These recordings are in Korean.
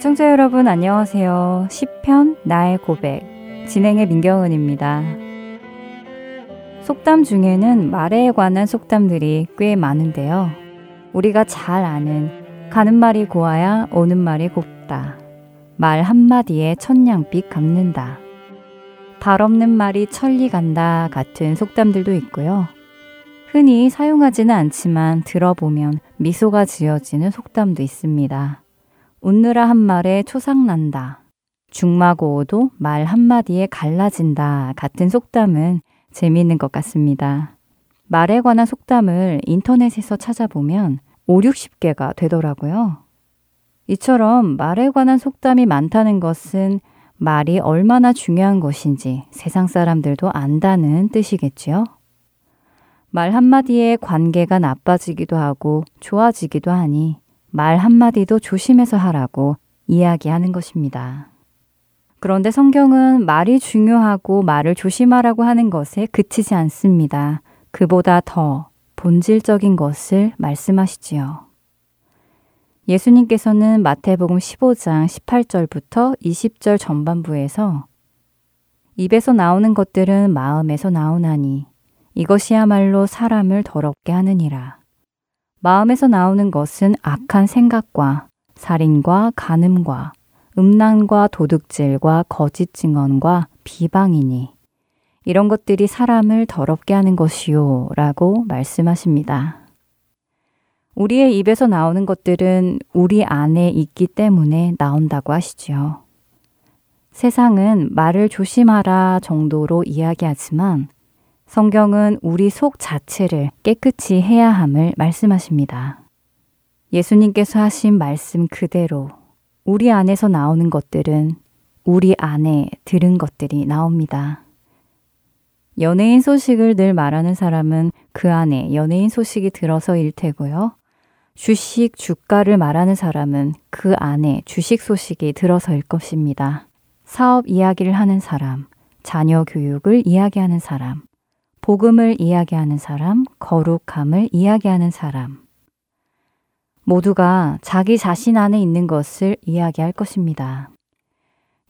애청자 여러분 안녕하세요. 시편 나의 고백 진행의 민경은입니다. 속담 중에는 말에 관한 속담들이 꽤 많은데요. 우리가 잘 아는 가는 말이 고와야 오는 말이 곱다. 말 한마디에 천냥빛 갚는다. 발 없는 말이 천리 간다 같은 속담들도 있고요. 흔히 사용하지는 않지만 들어보면 미소가 지어지는 속담도 있습니다. 웃느라 한 말에 초상난다. 중마고오도 말 한마디에 갈라진다 같은 속담은 재미있는 것 같습니다. 말에 관한 속담을 인터넷에서 찾아보면 5, 60개가 되더라고요. 이처럼 말에 관한 속담이 많다는 것은 말이 얼마나 중요한 것인지 세상 사람들도 안다는 뜻이겠지요. 말 한마디에 관계가 나빠지기도 하고 좋아지기도 하니 말 한마디도 조심해서 하라고 이야기하는 것입니다. 그런데 성경은 말이 중요하고 말을 조심하라고 하는 것에 그치지 않습니다. 그보다 더 본질적인 것을 말씀하시지요. 예수님께서는 마태복음 15장 18절부터 20절 전반부에서 입에서 나오는 것들은 마음에서 나오나니 이것이야말로 사람을 더럽게 하느니라. 마음에서 나오는 것은 악한 생각과 살인과 간음과 음란과 도둑질과 거짓 증언과 비방이니 이런 것들이 사람을 더럽게 하는 것이요 라고 말씀하십니다. 우리의 입에서 나오는 것들은 우리 안에 있기 때문에 나온다고 하시지요. 세상은 말을 조심하라 정도로 이야기하지만 성경은 우리 속 자체를 깨끗이 해야 함을 말씀하십니다. 예수님께서 하신 말씀 그대로 우리 안에서 나오는 것들은 우리 안에 들은 것들이 나옵니다. 연예인 소식을 늘 말하는 사람은 그 안에 연예인 소식이 들어서일 테고요. 주식, 주가를 말하는 사람은 그 안에 주식 소식이 들어서일 것입니다. 사업 이야기를 하는 사람, 자녀 교육을 이야기하는 사람, 복음을 이야기하는 사람, 거룩함을 이야기하는 사람. 모두가 자기 자신 안에 있는 것을 이야기할 것입니다.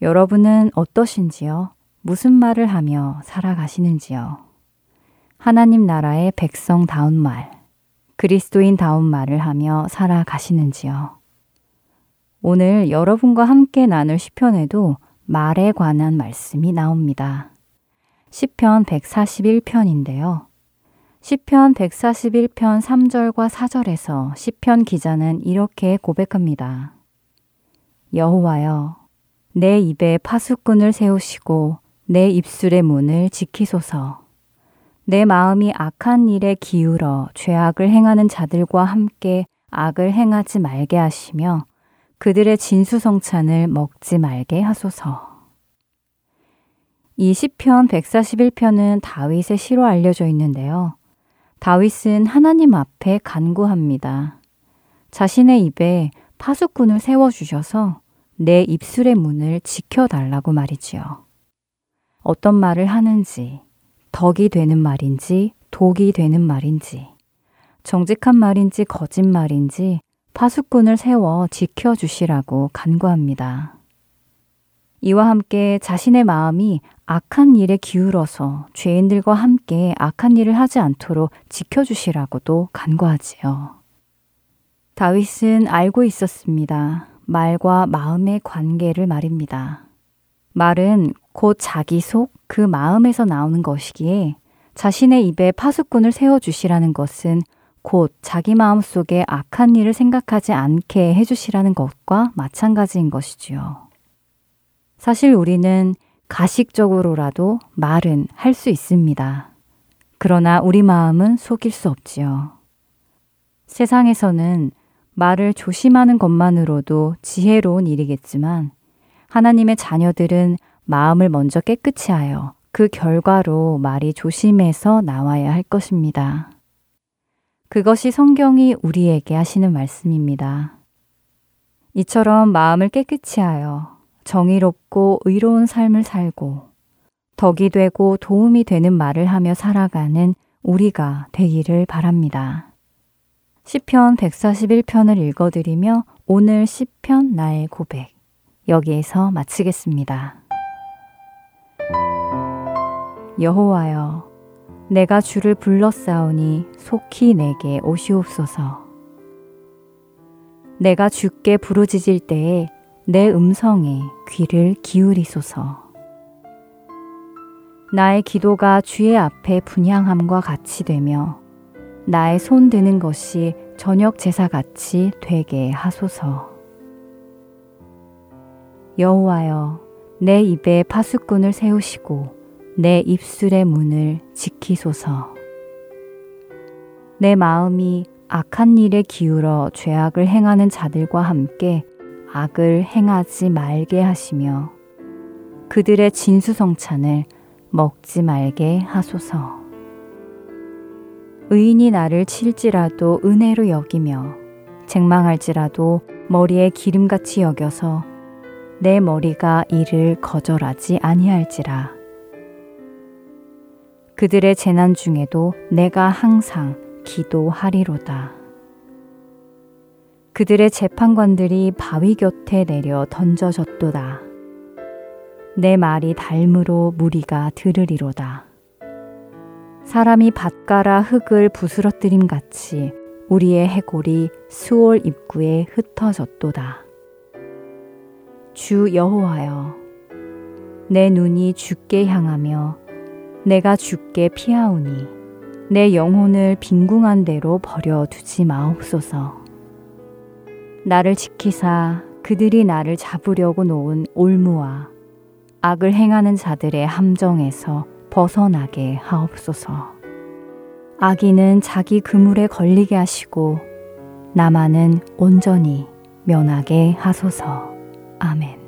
여러분은 어떠신지요? 무슨 말을 하며 살아가시는지요? 하나님 나라의 백성다운 말, 그리스도인다운 말을 하며 살아가시는지요? 오늘 여러분과 함께 나눌 시편에도 말에 관한 말씀이 나옵니다. 시편 141편인데요. 시편 141편 3절과 4절에서 시편 기자는 이렇게 고백합니다. 여호와여 내 입에 파수꾼을 세우시고 내 입술의 문을 지키소서. 내 마음이 악한 일에 기울어 죄악을 행하는 자들과 함께 악을 행하지 말게 하시며 그들의 진수성찬을 먹지 말게 하소서. 이 시편 141편은 다윗의 시로 알려져 있는데요. 다윗은 하나님 앞에 간구합니다. 자신의 입에 파수꾼을 세워주셔서 내 입술의 문을 지켜달라고 말이지요. 어떤 말을 하는지, 덕이 되는 말인지, 독이 되는 말인지, 정직한 말인지, 거짓말인지, 파수꾼을 세워 지켜주시라고 간구합니다. 이와 함께 자신의 마음이 악한 일에 기울어서 죄인들과 함께 악한 일을 하지 않도록 지켜주시라고도 간구하지요. 다윗은 알고 있었습니다. 말과 마음의 관계를 말입니다. 말은 곧 자기 속 그 마음에서 나오는 것이기에 자신의 입에 파수꾼을 세워주시라는 것은 곧 자기 마음 속에 악한 일을 생각하지 않게 해주시라는 것과 마찬가지인 것이지요. 사실 우리는 가식적으로라도 말은 할 수 있습니다. 그러나 우리 마음은 속일 수 없지요. 세상에서는 말을 조심하는 것만으로도 지혜로운 일이겠지만 하나님의 자녀들은 마음을 먼저 깨끗이 하여 그 결과로 말이 조심해서 나와야 할 것입니다. 그것이 성경이 우리에게 하시는 말씀입니다. 이처럼 마음을 깨끗이 하여 정의롭고 의로운 삶을 살고 덕이 되고 도움이 되는 말을 하며 살아가는 우리가 되기를 바랍니다. 시편 141편을 읽어드리며 오늘 시편 나의 고백 여기에서 마치겠습니다. 여호와여 내가 주를 불렀사오니 속히 내게 오시옵소서 내가 주께 부르짖을 때에 내 음성에 귀를 기울이소서 나의 기도가 주의 앞에 분향함과 같이 되며 나의 손 드는 것이 저녁 제사 같이 되게 하소서. 여호와여, 내 입에 파수꾼을 세우시고 내 입술의 문을 지키소서. 내 마음이 악한 일에 기울어 죄악을 행하는 자들과 함께 악을 행하지 말게 하시며 그들의 진수성찬을 먹지 말게 하소서. 의인이 나를 칠지라도 은혜로 여기며 책망할지라도 머리에 기름같이 여겨서 내 머리가 이를 거절하지 아니할지라. 그들의 재난 중에도 내가 항상 기도하리로다. 그들의 재판관들이 바위 곁에 내려 던져졌도다. 내 말이 닮으로 무리가 들으리로다. 사람이 밭가라 흙을 부스러뜨림 같이 우리의 해골이 수월 입구에 흩어졌도다. 주 여호와여, 내 눈이 주께 향하며 내가 주께 피하오니 내 영혼을 빈궁한 대로 버려 두지 마옵소서. 나를 지키사 그들이 나를 잡으려고 놓은 올무와 악을 행하는 자들의 함정에서 벗어나게 하옵소서. 아기는 자기 그물에 걸리게 하시고 나만은 온전히 면하게 하소서. 아멘.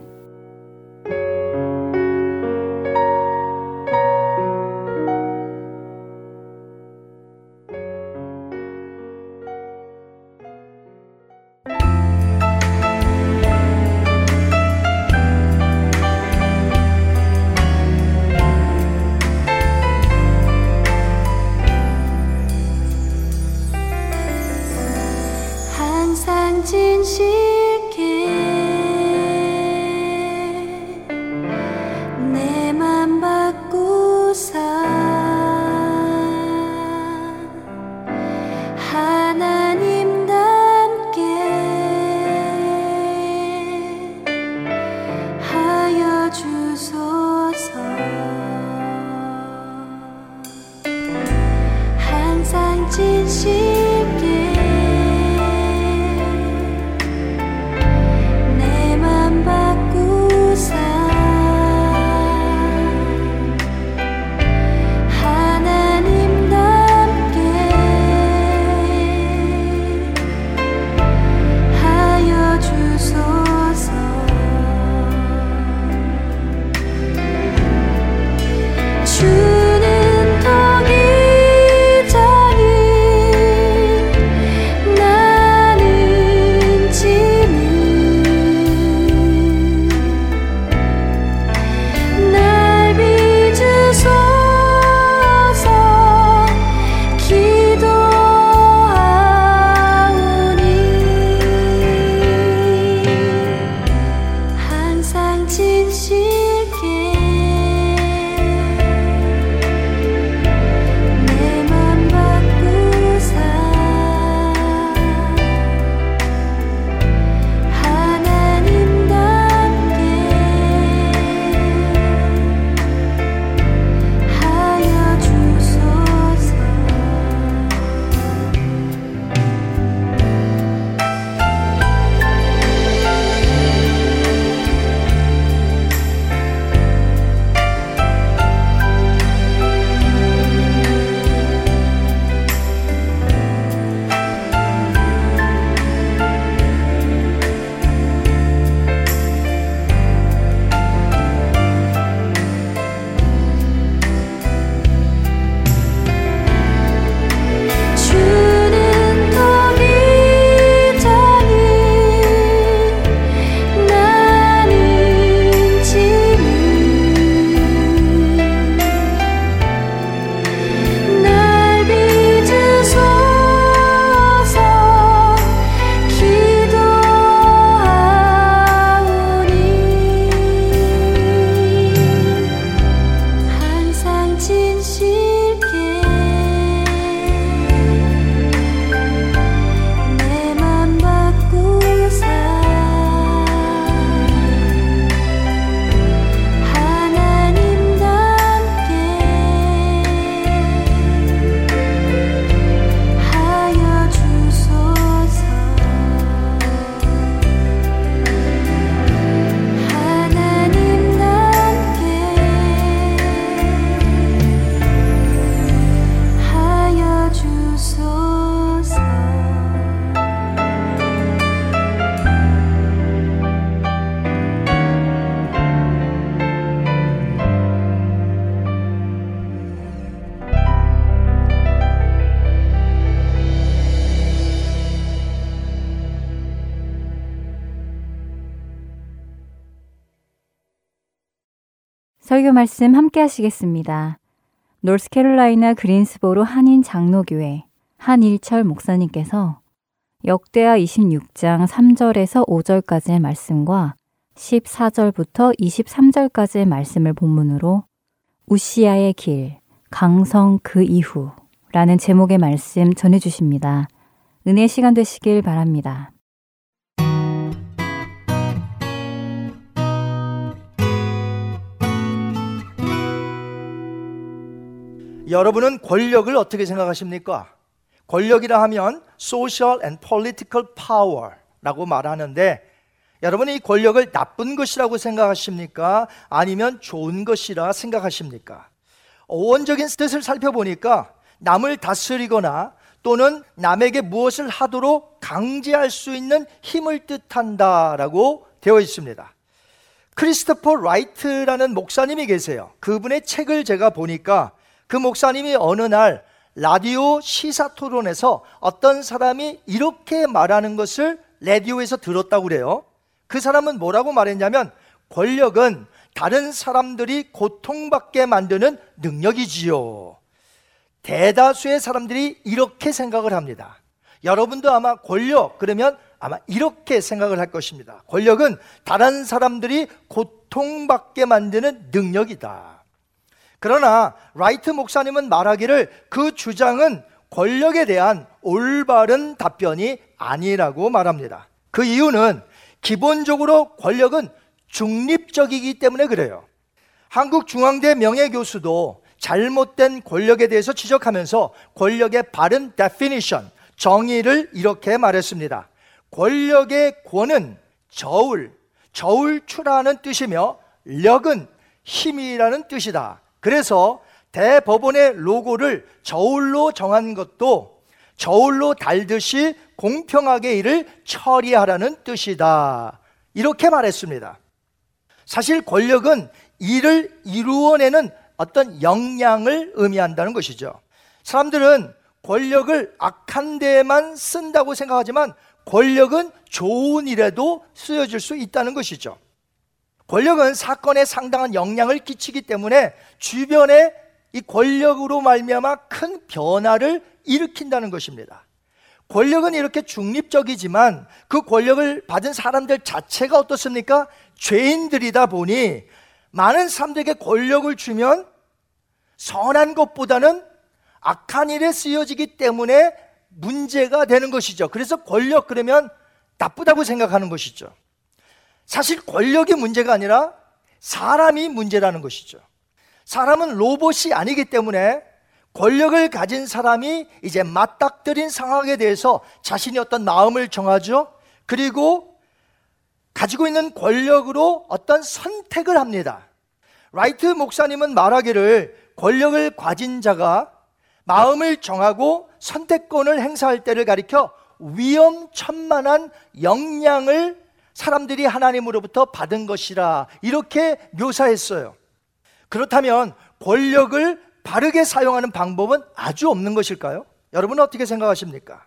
설교 말씀 함께 하시겠습니다. 노스캐롤라이나 그린스보로 한인 장로교회 한일철 목사님께서 역대하 26장 3절에서 5절까지의 말씀과 14절부터 23절까지의 말씀을 본문으로 우시아의 길, 강성 그 이후 라는 제목의 말씀 전해주십니다. 은혜 시간 되시길 바랍니다. 여러분은 권력을 어떻게 생각하십니까? 권력이라 하면 social and political power라고 말하는데 여러분이 이 권력을 나쁜 것이라고 생각하십니까? 아니면 좋은 것이라 생각하십니까? 원적인 뜻을 살펴보니까 남을 다스리거나 또는 남에게 무엇을 하도록 강제할 수 있는 힘을 뜻한다라고 되어 있습니다. 크리스토퍼 라이트라는 목사님이 계세요. 그분의 책을 제가 보니까 그 목사님이 어느 날 라디오 시사 토론에서 어떤 사람이 이렇게 말하는 것을 라디오에서 들었다고 그래요. 그 사람은 뭐라고 말했냐면 권력은 다른 사람들이 고통받게 만드는 능력이지요. 대다수의 사람들이 이렇게 생각을 합니다. 여러분도 아마 권력, 그러면 아마 이렇게 생각을 할 것입니다. 권력은 다른 사람들이 고통받게 만드는 능력이다. 그러나 라이트 목사님은 말하기를 그 주장은 권력에 대한 올바른 답변이 아니라고 말합니다. 그 이유는 기본적으로 권력은 중립적이기 때문에 그래요. 한국중앙대 명예교수도 잘못된 권력에 대해서 지적하면서 권력의 바른 definition, 정의를 이렇게 말했습니다. 권력의 권은 저울, 저울추라는 뜻이며 력은 힘이라는 뜻이다. 그래서 대법원의 로고를 저울로 정한 것도 저울로 달듯이 공평하게 이를 처리하라는 뜻이다. 이렇게 말했습니다. 사실 권력은 일을 이루어내는 어떤 역량을 의미한다는 것이죠. 사람들은 권력을 악한 데에만 쓴다고 생각하지만 권력은 좋은 일에도 쓰여질 수 있다는 것이죠. 권력은 사건에 상당한 영향을 끼치기 때문에 주변에 이 권력으로 말미암아 큰 변화를 일으킨다는 것입니다. 권력은 이렇게 중립적이지만 그 권력을 받은 사람들 자체가 어떻습니까? 죄인들이다 보니 많은 사람들에게 권력을 주면 선한 것보다는 악한 일에 쓰여지기 때문에 문제가 되는 것이죠. 그래서 권력 그러면 나쁘다고 생각하는 것이죠. 사실 권력이 문제가 아니라 사람이 문제라는 것이죠. 사람은 로봇이 아니기 때문에 권력을 가진 사람이 이제 맞닥뜨린 상황에 대해서 자신이 어떤 마음을 정하죠. 그리고 가지고 있는 권력으로 어떤 선택을 합니다. 라이트 목사님은 말하기를 권력을 가진 자가 마음을 정하고 선택권을 행사할 때를 가리켜 위험천만한 역량을 사람들이 하나님으로부터 받은 것이라 이렇게 묘사했어요. 그렇다면 권력을 바르게 사용하는 방법은 아주 없는 것일까요? 여러분은 어떻게 생각하십니까?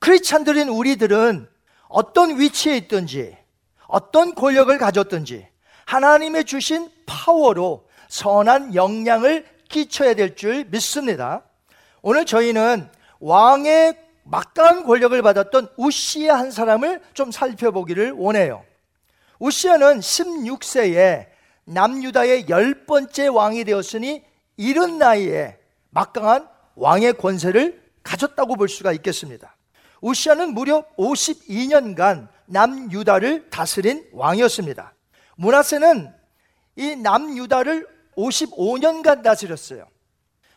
크리스찬들인 우리들은 어떤 위치에 있든지 어떤 권력을 가졌든지 하나님의 주신 파워로 선한 영향을 끼쳐야 될 줄 믿습니다. 오늘 저희는 왕의 막강한 권력을 받았던 우시아 한 사람을 좀 살펴보기를 원해요. 우시아는 16세에 남유다의 열 번째 왕이 되었으니 이른 나이에 막강한 왕의 권세를 가졌다고 볼 수가 있겠습니다. 우시아는 무려 52년간 남유다를 다스린 왕이었습니다. 문하세는 이 남유다를 55년간 다스렸어요.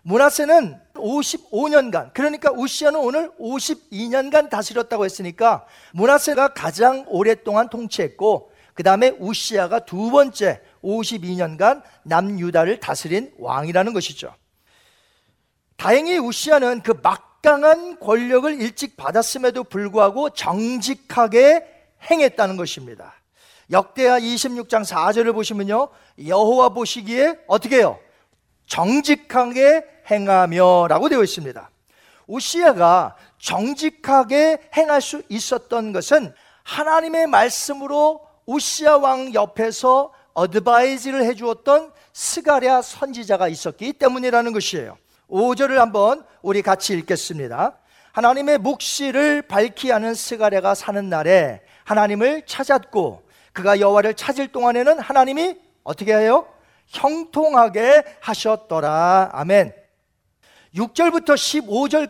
문하세는 55년간 그러니까 우시아는 오늘 52년간 다스렸다고 했으니까 문하세가 가장 오랫동안 통치했고 그 다음에 우시아가 두 번째 52년간 남유다를 다스린 왕이라는 것이죠. 다행히 우시아는 그 막강한 권력을 일찍 받았음에도 불구하고 정직하게 행했다는 것입니다. 역대하 26장 4절을 보시면요. 여호와 보시기에 어떻게 해요? 정직하게 행하며 라고 되어 있습니다. 우시아가 정직하게 행할 수 있었던 것은 하나님의 말씀으로 우시아 왕 옆에서 어드바이즈를 해주었던 스가랴 선지자가 있었기 때문이라는 것이에요. 5절을 한번 우리 같이 읽겠습니다. 하나님의 묵시를 밝히 하는 스가랴가 사는 날에 하나님을 찾았고 그가 여호와를 찾을 동안에는 하나님이 어떻게 해요? 형통하게 하셨더라. 아멘. 6절부터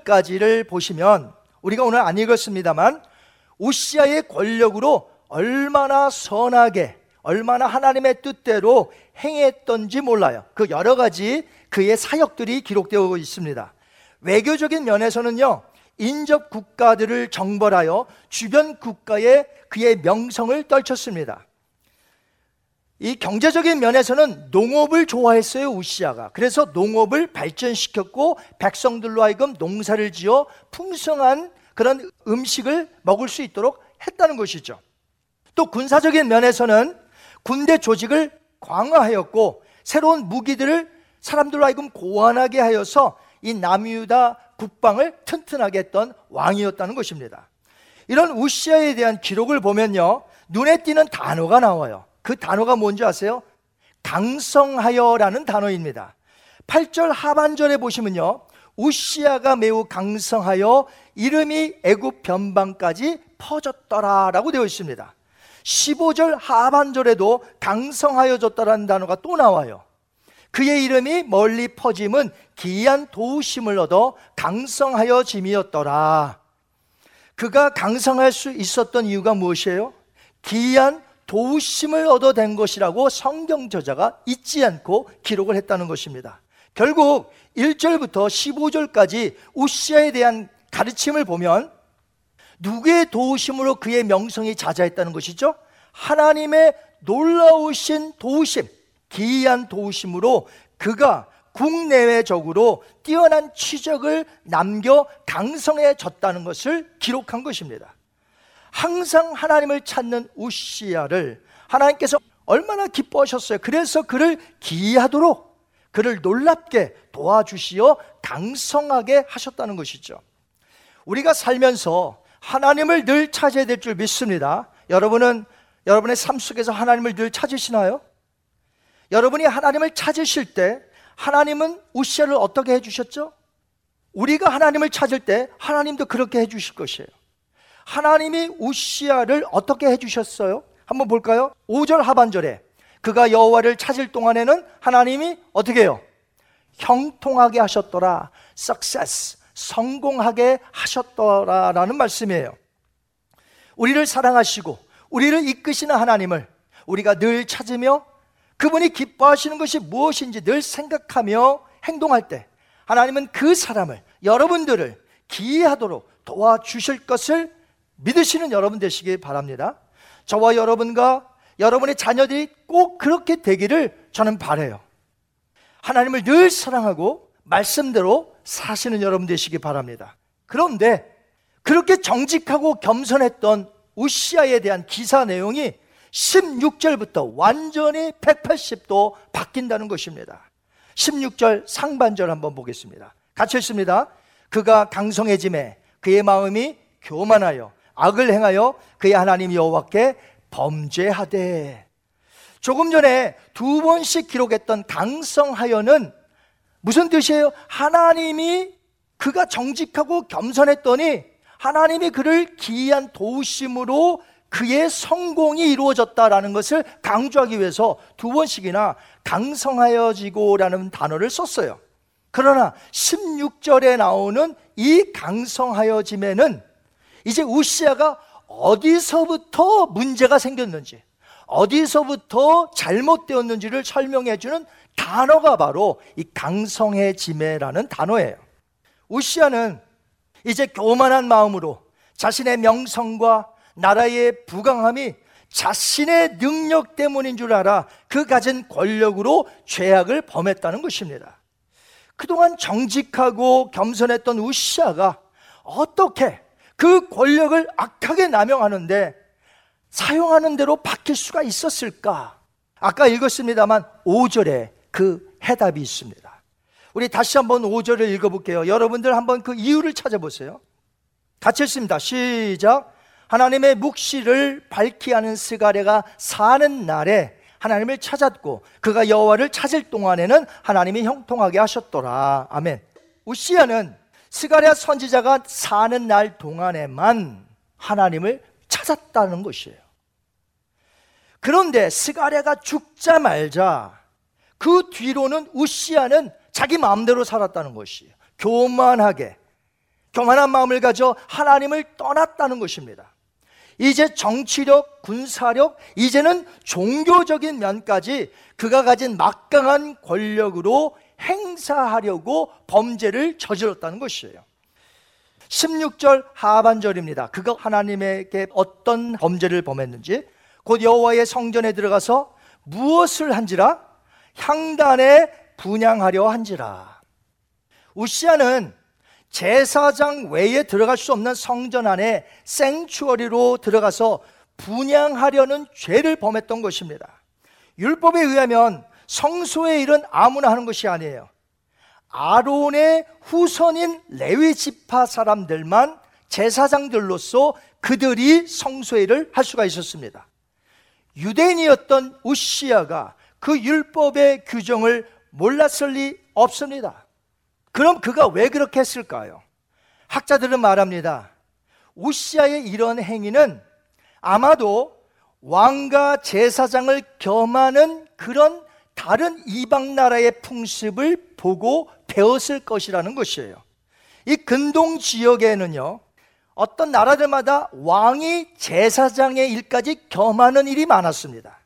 15절까지를 보시면 우리가 오늘 안 읽었습니다만 우시아의 권력으로 얼마나 선하게 얼마나 하나님의 뜻대로 행했던지 몰라요. 그 여러 가지 그의 사역들이 기록되어 있습니다. 외교적인 면에서는요. 인접 국가들을 정벌하여 주변 국가에 그의 명성을 떨쳤습니다. 이 경제적인 면에서는 농업을 좋아했어요, 우시아가. 그래서 농업을 발전시켰고 백성들로 하여금 농사를 지어 풍성한 그런 음식을 먹을 수 있도록 했다는 것이죠. 또 군사적인 면에서는 군대 조직을 강화하였고 새로운 무기들을 사람들로 하여금 고안하게 하여서 이 남유다 국방을 튼튼하게 했던 왕이었다는 것입니다. 이런 우시아에 대한 기록을 보면요. 눈에 띄는 단어가 나와요. 그 단어가 뭔지 아세요? 강성하여라는 단어입니다. 8절 하반절에 보시면요. 우시아가 매우 강성하여 이름이 애굽 변방까지 퍼졌더라라고 되어 있습니다. 15절 하반절에도 강성하여졌다라는 단어가 또 나와요. 그의 이름이 멀리 퍼짐은 기이한 도우심을 얻어 강성하여 짐이었더라. 그가 강성할 수 있었던 이유가 무엇이에요? 기이한 도우심을 얻어낸 것이라고 성경 저자가 잊지 않고 기록을 했다는 것입니다. 결국 1절부터 15절까지 우시아에 대한 가르침을 보면 누구의 도우심으로 그의 명성이 자자했다는 것이죠? 하나님의 놀라우신 도우심, 기이한 도우심으로 그가 국내외적으로 뛰어난 취적을 남겨 강성해졌다는 것을 기록한 것입니다. 항상 하나님을 찾는 우시아를 하나님께서 얼마나 기뻐하셨어요. 그래서 그를 기이하도록 그를 놀랍게 도와주시어 강성하게 하셨다는 것이죠. 우리가 살면서 하나님을 늘 찾아야 될 줄 믿습니다. 여러분은 여러분의 삶 속에서 하나님을 늘 찾으시나요? 여러분이 하나님을 찾으실 때 하나님은 우시아를 어떻게 해주셨죠? 우리가 하나님을 찾을 때 하나님도 그렇게 해주실 것이에요. 하나님이 우시아를 어떻게 해주셨어요? 한번 볼까요? 5절 하반절에 그가 여호와를 찾을 동안에는 하나님이 어떻게 해요? 형통하게 하셨더라. success. 성공하게 하셨더라라는 말씀이에요. 우리를 사랑하시고 우리를 이끄시는 하나님을 우리가 늘 찾으며 그분이 기뻐하시는 것이 무엇인지 늘 생각하며 행동할 때 하나님은 그 사람을 여러분들을 기이하도록 도와주실 것을 믿으시는 여러분 되시길 바랍니다. 저와 여러분과 여러분의 자녀들이 꼭 그렇게 되기를 저는 바래요. 하나님을 늘 사랑하고 말씀대로 사시는 여러분 되시기 바랍니다. 그런데 그렇게 정직하고 겸손했던 우시아에 대한 기사 내용이 16절부터 완전히 180도 바뀐다는 것입니다. 16절 상반절 한번 보겠습니다. 같이 읽습니다. 그가 강성해짐에 그의 마음이 교만하여 악을 행하여 그의 하나님 여호와께 범죄하되 조금 전에 두 번씩 기록했던 강성하여는 무슨 뜻이에요? 하나님이 그가 정직하고 겸손했더니 하나님이 그를 기이한 도우심으로 그의 성공이 이루어졌다라는 것을 강조하기 위해서 두 번씩이나 강성하여지고라는 단어를 썼어요. 그러나 16절에 나오는 이 강성하여짐에는 이제 우시아가 어디서부터 문제가 생겼는지, 어디서부터 잘못되었는지를 설명해 주는 단어가 바로 이 강성해짐에라는 단어예요. 우시아는 이제 교만한 마음으로 자신의 명성과 나라의 부강함이 자신의 능력 때문인 줄 알아 그 가진 권력으로 죄악을 범했다는 것입니다. 그동안 정직하고 겸손했던 우시아가 어떻게 그 권력을 악하게 남용하는데 사용하는 대로 바뀔 수가 있었을까? 아까 읽었습니다만 5절에 그 해답이 있습니다. 우리 다시 한번 5절을 읽어볼게요. 여러분들 한번 그 이유를 찾아보세요. 같이 읽습니다. 시작. 하나님의 묵시를 밝히 하는 스가랴가 사는 날에 하나님을 찾았고 그가 여호와를 찾을 동안에는 하나님이 형통하게 하셨더라. 아멘. 우시아는 스가랴 선지자가 사는 날 동안에만 하나님을 찾았다는 것이에요. 그런데 스가랴가 죽자 말자 그 뒤로는 우시아는 자기 마음대로 살았다는 것이에요. 교만하게 교만한 마음을 가져 하나님을 떠났다는 것입니다. 이제 정치력, 군사력, 이제는 종교적인 면까지 그가 가진 막강한 권력으로 행사하려고 범죄를 저질렀다는 것이에요. 16절 하반절입니다. 그가 하나님에게 어떤 범죄를 범했는지 곧 여호와의 성전에 들어가서 무엇을 한지라 향단에 분양하려 한지라. 우시아는 제사장 외에 들어갈 수 없는 성전 안에 생추어리로 들어가서 분양하려는 죄를 범했던 것입니다. 율법에 의하면 성소의 일은 아무나 하는 것이 아니에요. 아론의 후손인 레위 지파 사람들만 제사장들로서 그들이 성소의 일을 할 수가 있었습니다. 유대인이었던 우시아가 그 율법의 규정을 몰랐을 리 없습니다. 그럼 그가 왜 그렇게 했을까요? 학자들은 말합니다. 우시아의 이런 행위는 아마도 왕과 제사장을 겸하는 그런 다른 이방 나라의 풍습을 보고 배웠을 것이라는 것이에요. 이 근동 지역에는요, 어떤 나라들마다 왕이 제사장의 일까지 겸하는 일이 많았습니다.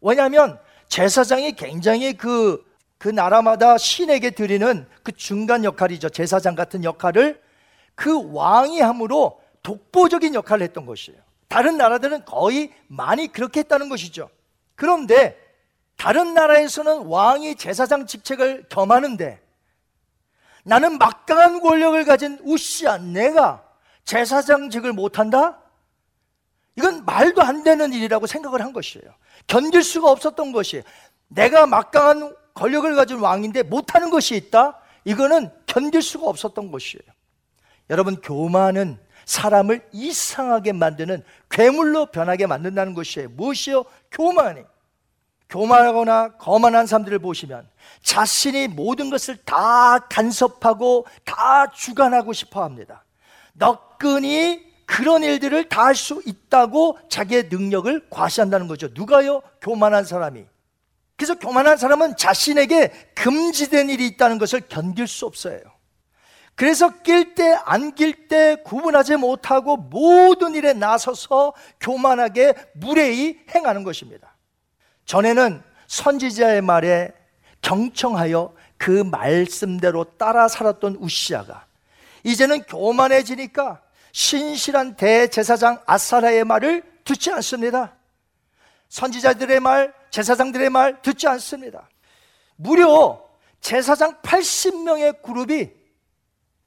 왜냐하면 제사장이 굉장히 그, 그 나라마다 신에게 드리는 그 중간 역할이죠. 제사장 같은 역할을 그 왕이 함으로 독보적인 역할을 했던 것이에요. 다른 나라들은 거의 많이 그렇게 했다는 것이죠. 그런데 다른 나라에서는 왕이 제사장 직책을 겸하는데 나는 막강한 권력을 가진 우시아 내가 제사장직을 못한다? 이건 말도 안 되는 일이라고 생각을 한 것이에요. 견딜 수가 없었던 것이 내가 막강한 권력을 가진 왕인데 못하는 것이 있다? 이거는 견딜 수가 없었던 것이에요. 여러분, 교만은 사람을 이상하게 만드는 괴물로 변하게 만든다는 것이에요. 무엇이요? 교만이. 교만하거나 거만한 사람들을 보시면 자신이 모든 것을 다 간섭하고 다 주관하고 싶어 합니다. 너끈히 그런 일들을 다 할 수 있다고 자기의 능력을 과시한다는 거죠. 누가요? 교만한 사람이. 그래서 교만한 사람은 자신에게 금지된 일이 있다는 것을 견딜 수 없어요. 그래서 낄 때, 안 낄 때 구분하지 못하고 모든 일에 나서서 교만하게 무례히 행하는 것입니다. 전에는 선지자의 말에 경청하여 그 말씀대로 따라 살았던 우시아가 이제는 교만해지니까 신실한 대제사장 아사라의 말을 듣지 않습니다. 선지자들의 말, 제사장들의 말 듣지 않습니다. 무려 제사장 80명의 그룹이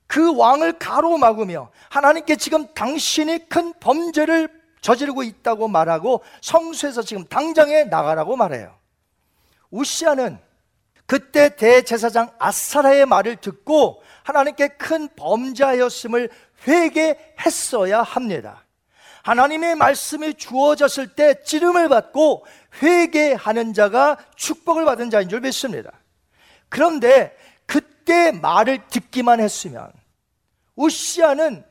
그 왕을 가로막으며 하나님께 지금 당신이 큰 범죄를 저지르고 있다고 말하고 성수에서 지금 당장에 나가라고 말해요. 우시아는 그때 대제사장 아사라의 말을 듣고 하나님께 큰 범죄였음을 회개했어야 합니다. 하나님의 말씀이 주어졌을 때 찌름을 받고 회개하는 자가 축복을 받은 자인 줄 믿습니다. 그런데 그때 말을 듣기만 했으면 우시아는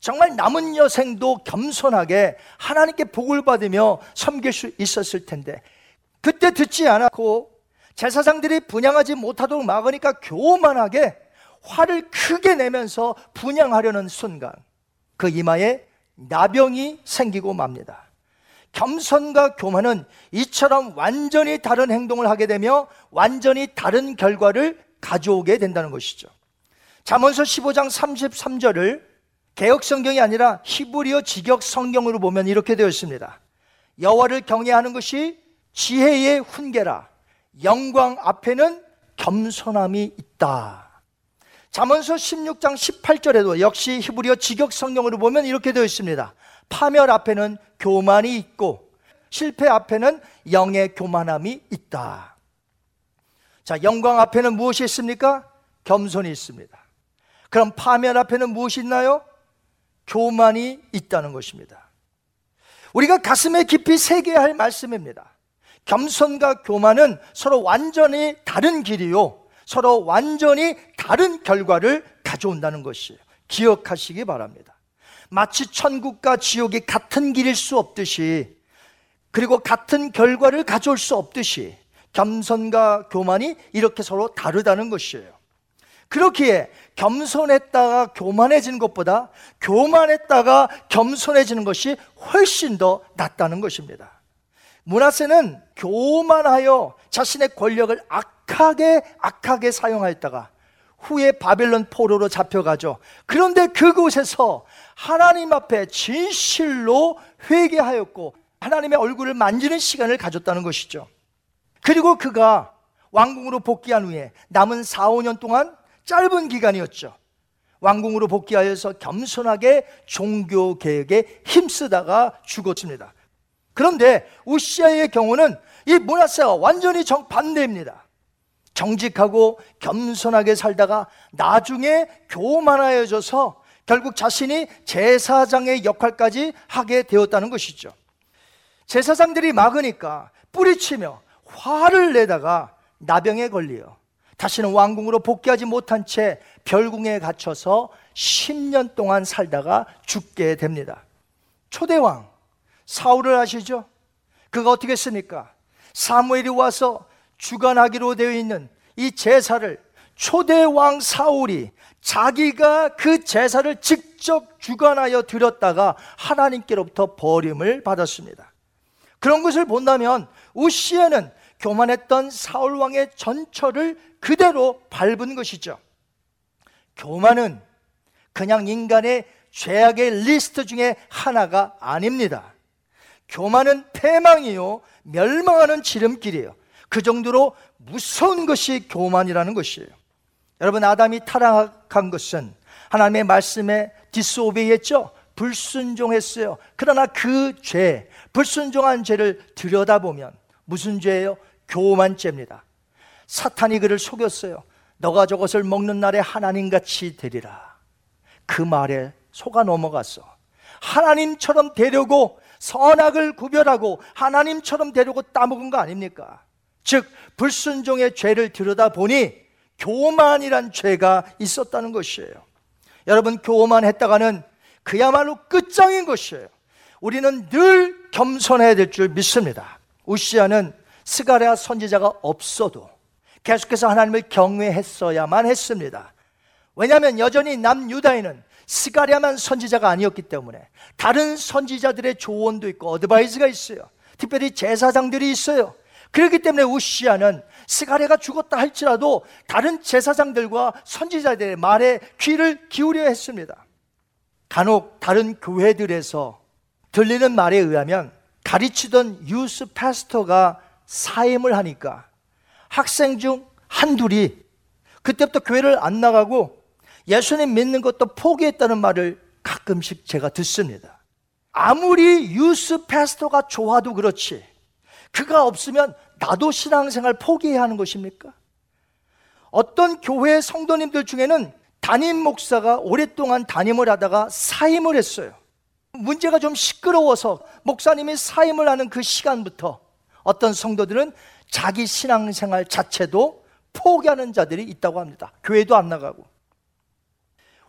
정말 남은 여생도 겸손하게 하나님께 복을 받으며 섬길 수 있었을 텐데 그때 듣지 않았고 제사장들이 분양하지 못하도록 막으니까 교만하게 화를 크게 내면서 분양하려는 순간 그 이마에 나병이 생기고 맙니다. 겸손과 교만은 이처럼 완전히 다른 행동을 하게 되며 완전히 다른 결과를 가져오게 된다는 것이죠. 잠언서 15장 33절을 개혁 성경이 아니라 히브리어 직역 성경으로 보면 이렇게 되어 있습니다. 여호와를 경외하는 것이 지혜의 훈계라. 영광 앞에는 겸손함이 있다. 잠언서 16장 18절에도 역시 히브리어 직역 성경으로 보면 이렇게 되어 있습니다. 파멸 앞에는 교만이 있고 실패 앞에는 영의 교만함이 있다. 자, 영광 앞에는 무엇이 있습니까? 겸손이 있습니다. 그럼 파멸 앞에는 무엇이 있나요? 교만이 있다는 것입니다. 우리가 가슴에 깊이 새겨야 할 말씀입니다. 겸손과 교만은 서로 완전히 다른 길이요. 서로 완전히 다른 결과를 가져온다는 것이에요. 기억하시기 바랍니다. 마치 천국과 지옥이 같은 길일 수 없듯이 그리고 같은 결과를 가져올 수 없듯이 겸손과 교만이 이렇게 서로 다르다는 것이에요. 그렇기에 겸손했다가 교만해지는 것보다 교만했다가 겸손해지는 것이 훨씬 더 낫다는 것입니다. 문하세는 교만하여 자신의 권력을 악하게 악하게 사용하였다가 후에 바벨론 포로로 잡혀가죠. 그런데 그곳에서 하나님 앞에 진실로 회개하였고 하나님의 얼굴을 만지는 시간을 가졌다는 것이죠. 그리고 그가 왕궁으로 복귀한 후에 남은 4, 5년 동안 짧은 기간이었죠. 왕궁으로 복귀하여서 겸손하게 종교 개혁에 힘쓰다가 죽었습니다. 그런데 우시아의 경우는 이 문하세와 완전히 정반대입니다. 정직하고 겸손하게 살다가 나중에 교만하여져서 결국 자신이 제사장의 역할까지 하게 되었다는 것이죠. 제사장들이 막으니까 뿌리치며 화를 내다가 나병에 걸리어 다시는 왕궁으로 복귀하지 못한 채 별궁에 갇혀서 10년 동안 살다가 죽게 됩니다. 초대왕 사울을 아시죠? 그가 어떻게 했습니까? 사무엘이 와서 주관하기로 되어 있는 이 제사를 초대왕 사울이 자기가 그 제사를 직접 주관하여 드렸다가 하나님께로부터 버림을 받았습니다. 그런 것을 본다면 웃시야는 교만했던 사울 왕의 전철을 그대로 밟은 것이죠. 교만은 그냥 인간의 죄악의 리스트 중에 하나가 아닙니다. 교만은 패망이요, 멸망하는 지름길이에요. 그 정도로 무서운 것이 교만이라는 것이에요. 여러분, 아담이 타락한 것은 하나님의 말씀에 disobey 했죠? 불순종했어요. 그러나 그 죄, 불순종한 죄를 들여다보면 무슨 죄예요? 교만죄입니다. 사탄이 그를 속였어요. 너가 저것을 먹는 날에 하나님같이 되리라. 그 말에 속아 넘어갔어. 하나님처럼 되려고 선악을 구별하고 하나님처럼 되려고 따먹은 거 아닙니까? 즉 불순종의 죄를 들여다보니 교만이란 죄가 있었다는 것이에요. 여러분 교만했다가는 그야말로 끝장인 것이에요. 우리는 늘 겸손해야 될 줄 믿습니다. 우시아는 스가랴 선지자가 없어도 계속해서 하나님을 경외했어야만 했습니다. 왜냐하면 여전히 남유다에는 스가랴만 선지자가 아니었기 때문에 다른 선지자들의 조언도 있고 어드바이즈가 있어요. 특별히 제사장들이 있어요. 그렇기 때문에 우시아는 스가랴가 죽었다 할지라도 다른 제사장들과 선지자들의 말에 귀를 기울여 했습니다. 간혹 다른 교회들에서 들리는 말에 의하면 가르치던 유스 파스터가 사임을 하니까 학생 중 한둘이 그때부터 교회를 안 나가고 예수님 믿는 것도 포기했다는 말을 가끔씩 제가 듣습니다. 아무리 유스 패스터가 좋아도 그렇지. 그가 없으면 나도 신앙생활 포기해야 하는 것입니까? 어떤 교회 성도님들 중에는 담임 목사가 오랫동안 담임을 하다가 사임을 했어요. 문제가 좀 시끄러워서 목사님이 사임을 하는 그 시간부터 어떤 성도들은 자기 신앙생활 자체도 포기하는 자들이 있다고 합니다. 교회도 안 나가고.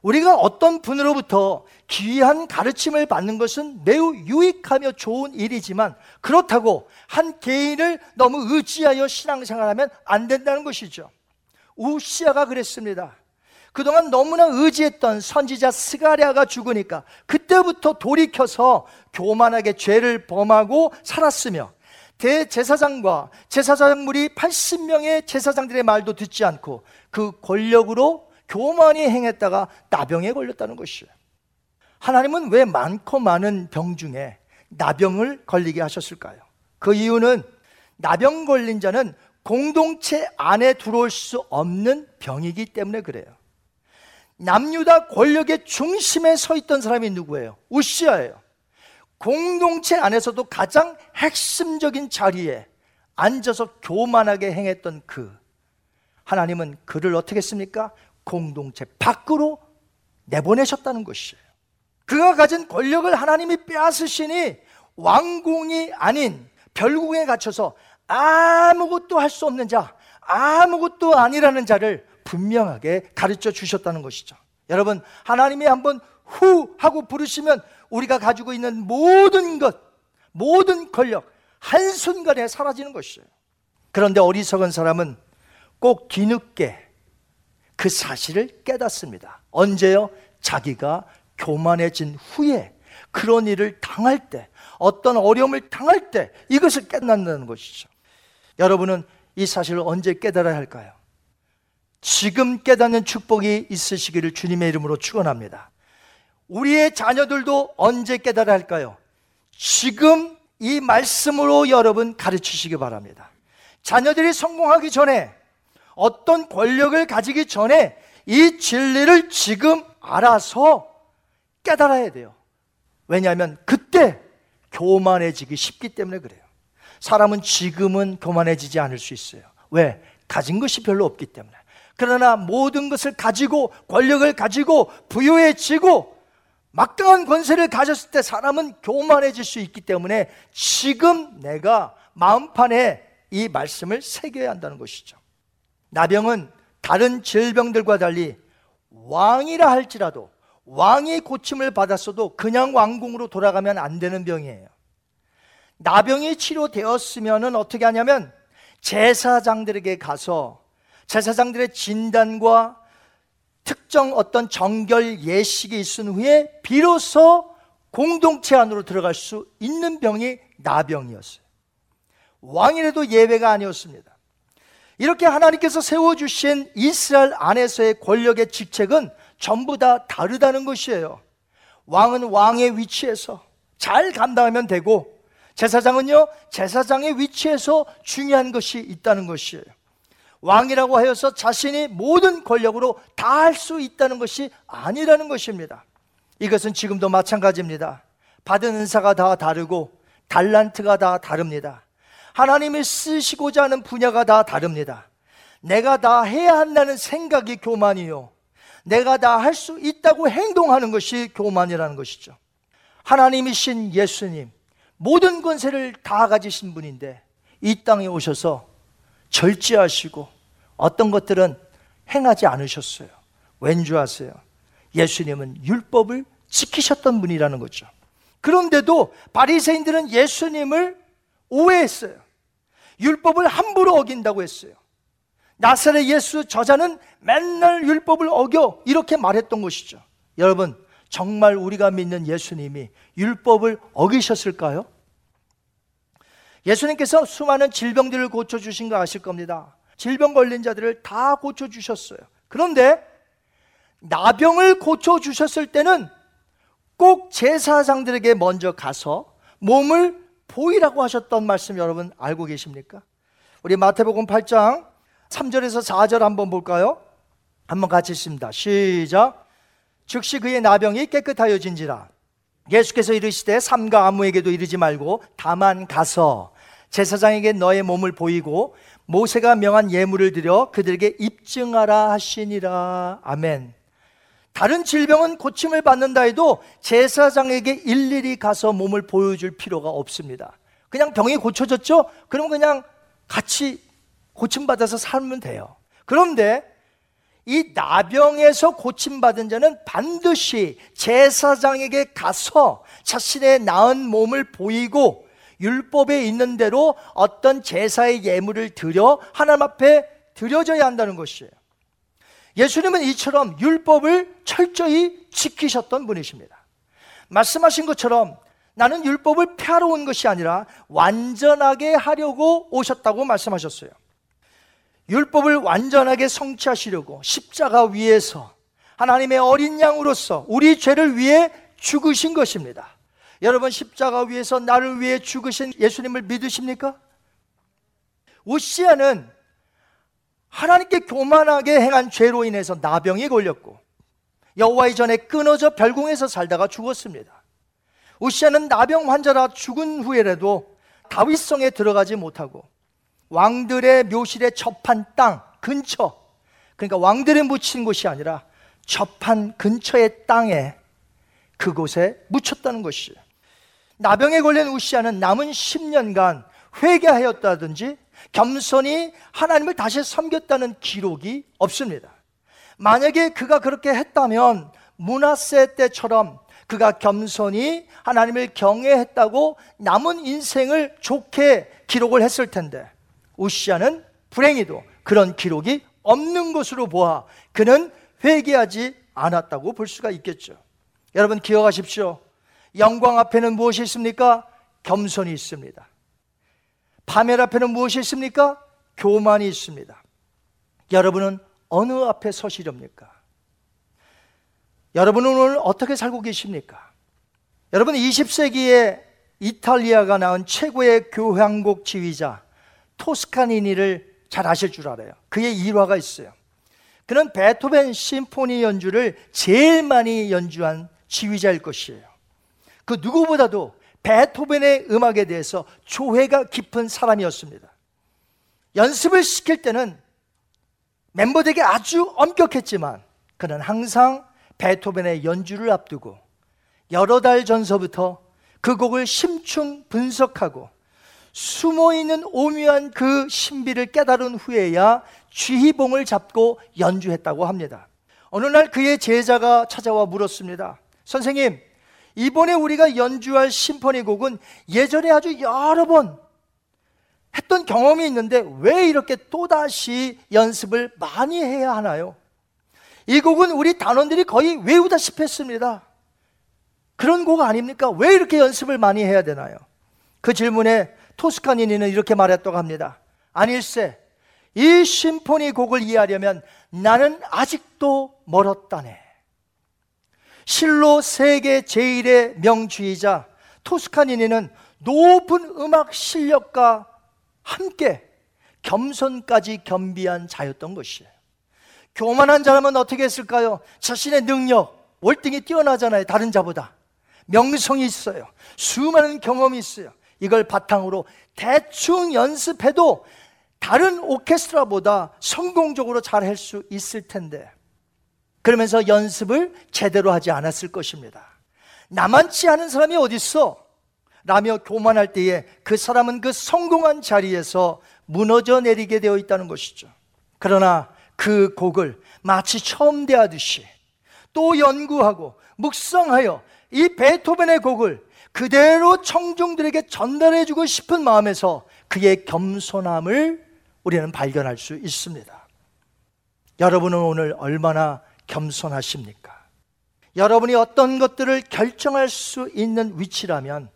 우리가 어떤 분으로부터 귀한 가르침을 받는 것은 매우 유익하며 좋은 일이지만 그렇다고 한 개인을 너무 의지하여 신앙생활하면 안 된다는 것이죠. 우시아가 그랬습니다. 그동안 너무나 의지했던 선지자 스가랴가 죽으니까 그때부터 돌이켜서 교만하게 죄를 범하고 살았으며 대제사장과 제사장물이 80명의 제사장들의 말도 듣지 않고 그 권력으로 교만이 행했다가 나병에 걸렸다는 것이에요. 하나님은 왜 많고 많은 병 중에 나병을 걸리게 하셨을까요? 그 이유는 나병 걸린 자는 공동체 안에 들어올 수 없는 병이기 때문에 그래요. 남유다 권력의 중심에 서 있던 사람이 누구예요? 우시아예요. 공동체 안에서도 가장 핵심적인 자리에 앉아서 교만하게 행했던 그 하나님은 그를 어떻게 했습니까? 공동체 밖으로 내보내셨다는 것이에요. 그가 가진 권력을 하나님이 빼앗으시니 왕궁이 아닌 별궁에 갇혀서 아무것도 할 수 없는 자, 아무것도 아니라는 자를 분명하게 가르쳐 주셨다는 것이죠. 여러분, 하나님이 한번 후 하고 부르시면 우리가 가지고 있는 모든 것, 모든 권력, 한순간에 사라지는 것이에요. 그런데 어리석은 사람은 꼭 뒤늦게 그 사실을 깨닫습니다. 언제요? 자기가 교만해진 후에 그런 일을 당할 때, 어떤 어려움을 당할 때 이것을 깨닫는다는 것이죠. 여러분은 이 사실을 언제 깨달아야 할까요? 지금 깨닫는 축복이 있으시기를 주님의 이름으로 축원합니다. 우리의 자녀들도 언제 깨달아야 할까요? 지금 이 말씀으로 여러분 가르치시기 바랍니다. 자녀들이 성공하기 전에 어떤 권력을 가지기 전에 이 진리를 지금 알아서 깨달아야 돼요. 왜냐하면 그때 교만해지기 쉽기 때문에 그래요. 사람은 지금은 교만해지지 않을 수 있어요. 왜? 가진 것이 별로 없기 때문에. 그러나 모든 것을 가지고 권력을 가지고 부유해지고 막강한 권세를 가졌을 때 사람은 교만해질 수 있기 때문에 지금 내가 마음판에 이 말씀을 새겨야 한다는 것이죠. 나병은 다른 질병들과 달리 왕이라 할지라도 왕이 고침을 받았어도 그냥 왕궁으로 돌아가면 안 되는 병이에요. 나병이 치료되었으면 어떻게 하냐면 제사장들에게 가서 제사장들의 진단과 특정 어떤 정결 예식이 있은 후에 비로소 공동체 안으로 들어갈 수 있는 병이 나병이었어요. 왕이라도 예외가 아니었습니다. 이렇게 하나님께서 세워주신 이스라엘 안에서의 권력의 직책은 전부 다 다르다는 것이에요. 왕은 왕의 위치에서 잘 감당하면 되고, 제사장은요, 제사장의 위치에서 중요한 것이 있다는 것이에요. 왕이라고 하여서 자신이 모든 권력으로 다 할 수 있다는 것이 아니라는 것입니다. 이것은 지금도 마찬가지입니다. 받은 은사가 다 다르고 달란트가 다 다릅니다. 하나님이 쓰시고자 하는 분야가 다 다릅니다. 내가 다 해야 한다는 생각이 교만이요. 내가 다 할 수 있다고 행동하는 것이 교만이라는 것이죠. 하나님이신 예수님, 모든 권세를 다 가지신 분인데 이 땅에 오셔서 절제하시고 어떤 것들은 행하지 않으셨어요. 왠 줄 아세요? 예수님은 율법을 지키셨던 분이라는 거죠. 그런데도 바리새인들은 예수님을 오해했어요. 율법을 함부로 어긴다고 했어요. 나사렛 예수 저자는 맨날 율법을 어겨 이렇게 말했던 것이죠. 여러분, 정말 우리가 믿는 예수님이 율법을 어기셨을까요? 예수님께서 수많은 질병들을 고쳐주신 거 아실 겁니다. 질병 걸린 자들을 다 고쳐주셨어요. 그런데 나병을 고쳐주셨을 때는 꼭 제사장들에게 먼저 가서 몸을 보이라고 하셨던 말씀 여러분 알고 계십니까? 우리 마태복음 8장 3절에서 4절 한번 볼까요? 한번 같이 읽습니다. 시작. 즉시 그의 나병이 깨끗하여진지라. 예수께서 이르시되 삼가 아무에게도 이르지 말고 다만 가서 제사장에게 너의 몸을 보이고 모세가 명한 예물을 드려 그들에게 입증하라 하시니라. 아멘. 다른 질병은 고침을 받는다 해도 제사장에게 일일이 가서 몸을 보여줄 필요가 없습니다. 그냥 병이 고쳐졌죠? 그럼 그냥 같이 고침받아서 살면 돼요. 그런데 이 나병에서 고침받은 자는 반드시 제사장에게 가서 자신의 나은 몸을 보이고 율법에 있는 대로 어떤 제사의 예물을 드려 하나님 앞에 드려져야 한다는 것이에요. 예수님은 이처럼 율법을 철저히 지키셨던 분이십니다. 말씀하신 것처럼 나는 율법을 폐하러 온 것이 아니라 완전하게 하려고 오셨다고 말씀하셨어요. 율법을 완전하게 성취하시려고 십자가 위에서 하나님의 어린 양으로서 우리 죄를 위해 죽으신 것입니다. 여러분 십자가 위에서 나를 위해 죽으신 예수님을 믿으십니까? 우시아는 하나님께 교만하게 행한 죄로 인해서 나병에 걸렸고 여호와의 전에 끊어져 별궁에서 살다가 죽었습니다. 우시아는 나병 환자라 죽은 후에라도 다윗성에 들어가지 못하고 왕들의 묘실에 접한 땅 근처 그러니까 왕들의 묻힌 곳이 아니라 접한 근처의 땅에 그곳에 묻혔다는 것이에요. 나병에 걸린 우시아는 남은 10년간 회개하였다든지 겸손히 하나님을 다시 섬겼다는 기록이 없습니다. 만약에 그가 그렇게 했다면 문하세 때처럼 그가 겸손히 하나님을 경외했다고 남은 인생을 좋게 기록을 했을 텐데 우시아는 불행히도 그런 기록이 없는 것으로 보아 그는 회개하지 않았다고 볼 수가 있겠죠. 여러분 기억하십시오. 영광 앞에는 무엇이 있습니까? 겸손이 있습니다. 파멸 앞에는 무엇이 있습니까? 교만이 있습니다. 여러분은 어느 앞에 서시렵니까? 여러분은 오늘 어떻게 살고 계십니까? 여러분 20세기에 이탈리아가 낳은 최고의 교향곡 지휘자 토스카니니를 잘 아실 줄 알아요. 그의 일화가 있어요. 그는 베토벤 심포니 연주를 제일 많이 연주한 지휘자일 것이에요. 그 누구보다도 베토벤의 음악에 대해서 조회가 깊은 사람이었습니다. 연습을 시킬 때는 멤버들에게 아주 엄격했지만 그는 항상 베토벤의 연주를 앞두고 여러 달 전서부터 그 곡을 심층 분석하고 숨어 있는 오묘한 그 신비를 깨달은 후에야 쥐희봉을 잡고 연주했다고 합니다. 어느 날 그의 제자가 찾아와 물었습니다. 선생님, 이번에 우리가 연주할 심포니 곡은 예전에 아주 여러 번 했던 경험이 있는데 왜 이렇게 또다시 연습을 많이 해야 하나요? 이 곡은 우리 단원들이 거의 외우다시피 했습니다. 그런 곡 아닙니까? 왜 이렇게 연습을 많이 해야 되나요? 그 질문에 토스카니니는 이렇게 말했다고 합니다. 아닐세, 이 심포니 곡을 이해하려면 나는 아직도 멀었다네. 실로 세계 제일의 명주의자 토스카니니는 높은 음악 실력과 함께 겸손까지 겸비한 자였던 것이에요. 교만한 사람은 어떻게 했을까요? 자신의 능력, 월등히 뛰어나잖아요. 다른 자보다. 명성이 있어요. 수많은 경험이 있어요. 이걸 바탕으로 대충 연습해도 다른 오케스트라보다 성공적으로 잘 할 수 있을 텐데 그러면서 연습을 제대로 하지 않았을 것입니다. 나만치 않은 사람이 어디 있어? 라며 교만할 때에 그 사람은 그 성공한 자리에서 무너져 내리게 되어 있다는 것이죠. 그러나 그 곡을 마치 처음 대하듯이 또 연구하고 묵상하여 이 베토벤의 곡을 그대로 청중들에게 전달해 주고 싶은 마음에서 그의 겸손함을 우리는 발견할 수 있습니다. 여러분은 오늘 얼마나 겸손하십니까? 여러분이 어떤 것들을 결정할 수 있는 위치라면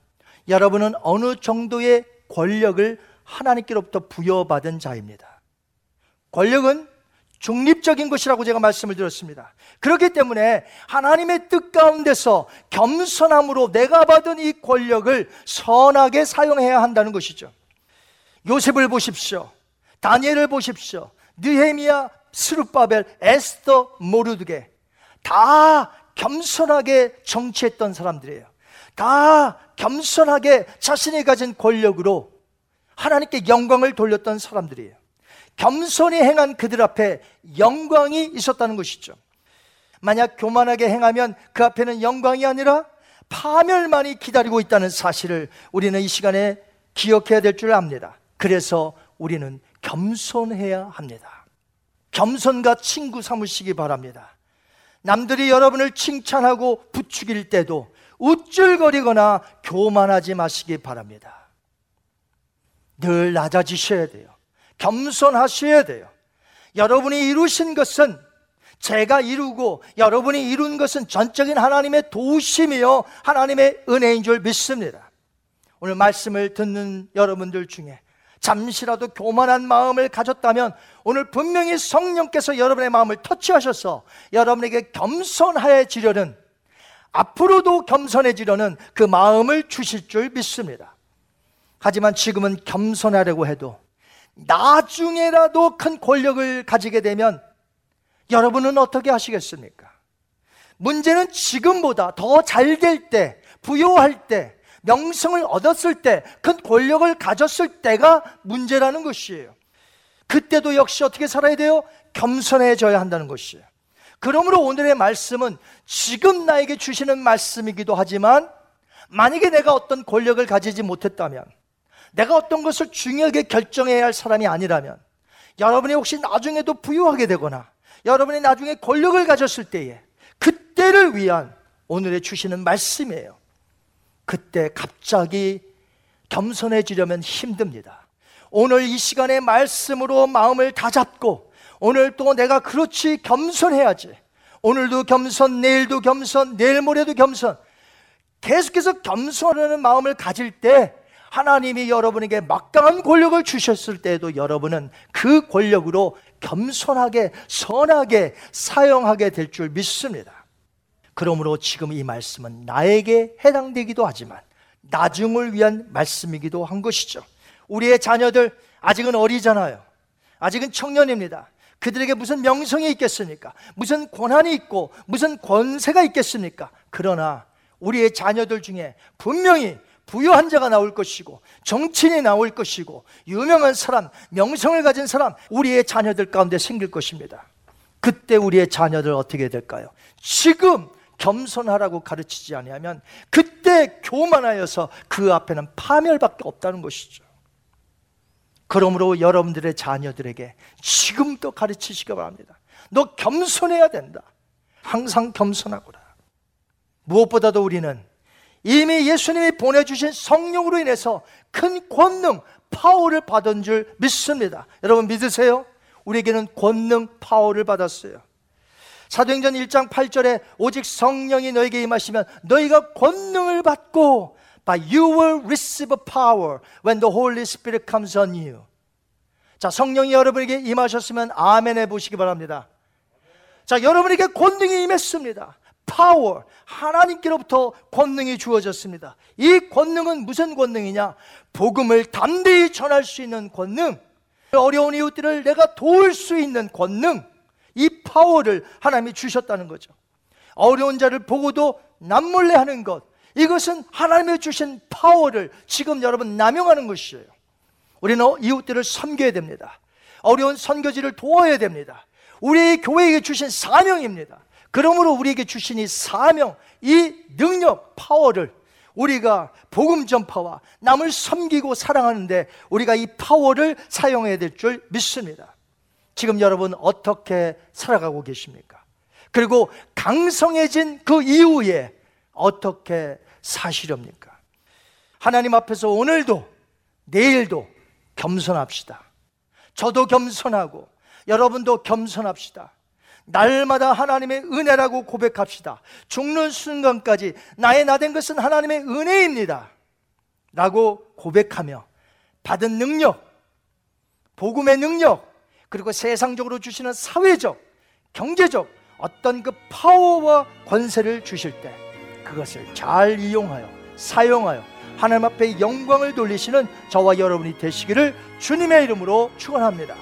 여러분은 어느 정도의 권력을 하나님께로부터 부여받은 자입니다. 권력은 중립적인 것이라고 제가 말씀을 드렸습니다. 그렇기 때문에 하나님의 뜻 가운데서 겸손함으로 내가 받은 이 권력을 선하게 사용해야 한다는 것이죠. 요셉을 보십시오. 다니엘을 보십시오. 느헤미야, 스룹바벨, 에스더, 모르드게 다 겸손하게 정치했던 사람들이에요. 다 겸손하게 자신이 가진 권력으로 하나님께 영광을 돌렸던 사람들이에요. 겸손히 행한 그들 앞에 영광이 있었다는 것이죠. 만약 교만하게 행하면 그 앞에는 영광이 아니라 파멸만이 기다리고 있다는 사실을 우리는 이 시간에 기억해야 될 줄 압니다. 그래서 우리는 겸손해야 합니다. 겸손과 친구 삼으시기 바랍니다. 남들이 여러분을 칭찬하고 부추길 때도 우쭐거리거나 교만하지 마시기 바랍니다. 늘 낮아지셔야 돼요. 겸손하셔야 돼요. 여러분이 이루신 것은 제가 이루고 여러분이 이룬 것은 전적인 하나님의 도우심이요 하나님의 은혜인 줄 믿습니다. 오늘 말씀을 듣는 여러분들 중에 잠시라도 교만한 마음을 가졌다면 오늘 분명히 성령께서 여러분의 마음을 터치하셔서 여러분에게 겸손해지려는 앞으로도 겸손해지려는 그 마음을 주실 줄 믿습니다. 하지만 지금은 겸손하려고 해도 나중에라도 큰 권력을 가지게 되면 여러분은 어떻게 하시겠습니까? 문제는 지금보다 더 잘 될 때, 부여할 때, 명성을 얻었을 때, 큰 권력을 가졌을 때가 문제라는 것이에요. 그때도 역시 어떻게 살아야 돼요? 겸손해져야 한다는 것이에요. 그러므로 오늘의 말씀은 지금 나에게 주시는 말씀이기도 하지만 만약에 내가 어떤 권력을 가지지 못했다면 내가 어떤 것을 중요하게 결정해야 할 사람이 아니라면 여러분이 혹시 나중에도 부유하게 되거나 여러분이 나중에 권력을 가졌을 때에 그때를 위한 오늘의 주시는 말씀이에요. 그때 갑자기 겸손해지려면 힘듭니다. 오늘 이 시간의 말씀으로 마음을 다잡고 오늘 또 내가 그렇지 겸손해야지. 오늘도 겸손, 내일도 겸손, 내일 모레도 겸손. 계속해서 겸손하는 마음을 가질 때 하나님이 여러분에게 막강한 권력을 주셨을 때에도 여러분은 그 권력으로 겸손하게 선하게 사용하게 될 줄 믿습니다. 그러므로 지금 이 말씀은 나에게 해당되기도 하지만 나중을 위한 말씀이기도 한 것이죠. 우리의 자녀들 아직은 어리잖아요. 아직은 청년입니다. 그들에게 무슨 명성이 있겠습니까? 무슨 권한이 있고 무슨 권세가 있겠습니까? 그러나 우리의 자녀들 중에 분명히 부유한 자가 나올 것이고 정치인이 나올 것이고 유명한 사람, 명성을 가진 사람 우리의 자녀들 가운데 생길 것입니다. 그때 우리의 자녀들 어떻게 될까요? 지금 겸손하라고 가르치지 아니하면 그때 교만하여서 그 앞에는 파멸밖에 없다는 것이죠. 그러므로 여러분들의 자녀들에게 지금도 가르치시기 바랍니다. 너 겸손해야 된다. 항상 겸손하거라. 무엇보다도 우리는 이미 예수님이 보내주신 성령으로 인해서 큰 권능, 파워를 받은 줄 믿습니다. 여러분 믿으세요? 우리에게는 권능, 파워를 받았어요. 사도행전 1장 8절에 오직 성령이 너에게 임하시면 너희가 권능을 받고 But you will receive power when the Holy Spirit comes on you. 자, 성령이 여러분에게 임하셨으면 아멘 해 보시기 바랍니다. 자, 여러분에게 권능이 임했습니다. 파워, 하나님께로부터 권능이 주어졌습니다. 이 권능은 무슨 권능이냐? 복음을 담대히 전할 수 있는 권능, 어려운 이웃들을 내가 도울 수 있는 권능, 이 파워를 하나님이 주셨다는 거죠. 어려운 자를 보고도 남몰래 하는 것, 이것은 하나님이 주신 파워를 지금 여러분 남용하는 것이에요. 우리는 이웃들을 섬겨야 됩니다. 어려운 선교지를 도와야 됩니다. 우리 교회에게 주신 사명입니다. 그러므로 우리에게 주신 이 사명, 이 능력, 파워를 우리가 복음 전파와 남을 섬기고 사랑하는데 우리가 이 파워를 사용해야 될 줄 믿습니다. 지금 여러분 어떻게 살아가고 계십니까? 그리고 강성해진 그 이후에 어떻게 사시렵니까? 하나님 앞에서 오늘도 내일도 겸손합시다. 저도 겸손하고 여러분도 겸손합시다. 날마다 하나님의 은혜라고 고백합시다. 죽는 순간까지 나의 나된 것은 하나님의 은혜입니다. 라고 고백하며 받은 능력, 복음의 능력, 그리고 세상적으로 주시는 사회적, 경제적 어떤 그 파워와 권세를 주실 때 그것을 잘 이용하여 사용하여 하나님 앞에 영광을 돌리시는 저와 여러분이 되시기를 주님의 이름으로 축원합니다.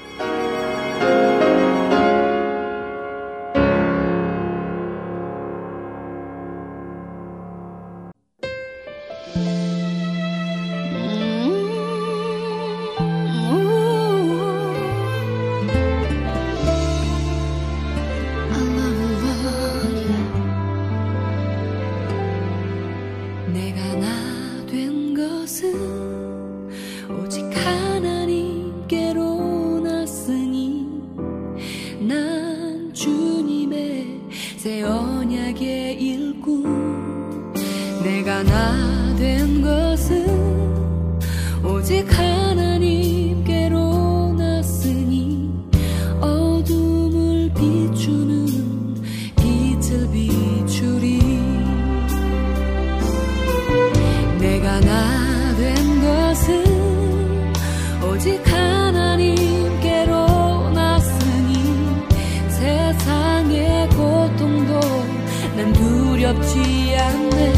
넘어지지 않네.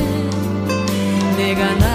내 몸에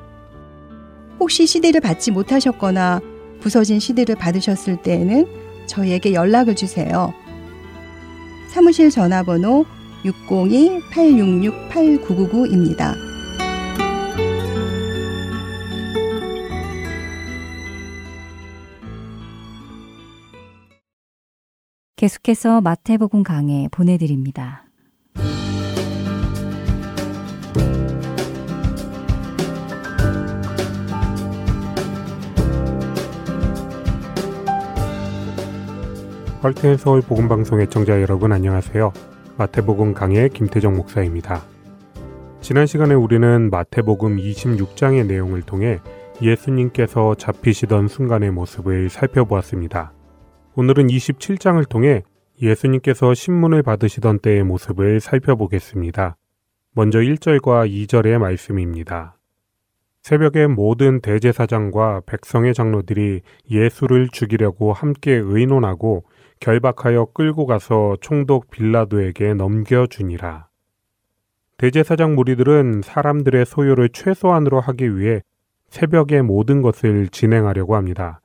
혹시 CD를 받지 못하셨거나 부서진 CD를 받으셨을 때에는 저희에게 연락을 주세요. 사무실 전화번호 602-866-8999입니다. 계속해서 마태복음 강해 보내드립니다. 할텐 서울 복음 방송 애청자 여러분 안녕하세요. 마태복음 강의 김태정 목사입니다. 지난 시간에 우리는 마태복음 26장의 내용을 통해 예수님께서 잡히시던 순간의 모습을 살펴보았습니다. 오늘은 27장을 통해 예수님께서 신문을 받으시던 때의 모습을 살펴보겠습니다. 먼저 1절과 2절의 말씀입니다. 새벽에 모든 대제사장과 백성의 장로들이 예수를 죽이려고 함께 의논하고 결박하여 끌고 가서 총독 빌라도에게 넘겨주니라. 대제사장 무리들은 사람들의 소요를 최소한으로 하기 위해 새벽에 모든 것을 진행하려고 합니다.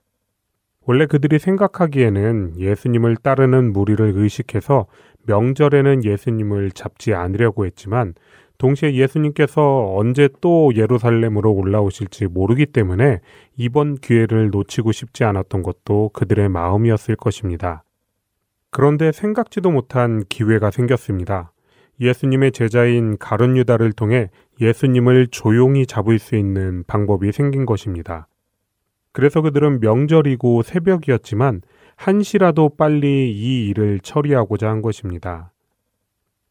원래 그들이 생각하기에는 예수님을 따르는 무리를 의식해서 명절에는 예수님을 잡지 않으려고 했지만 동시에 예수님께서 언제 또 예루살렘으로 올라오실지 모르기 때문에 이번 기회를 놓치고 싶지 않았던 것도 그들의 마음이었을 것입니다. 그런데 생각지도 못한 기회가 생겼습니다. 예수님의 제자인 가룟 유다를 통해 예수님을 조용히 잡을 수 있는 방법이 생긴 것입니다. 그래서 그들은 명절이고 새벽이었지만 한시라도 빨리 이 일을 처리하고자 한 것입니다.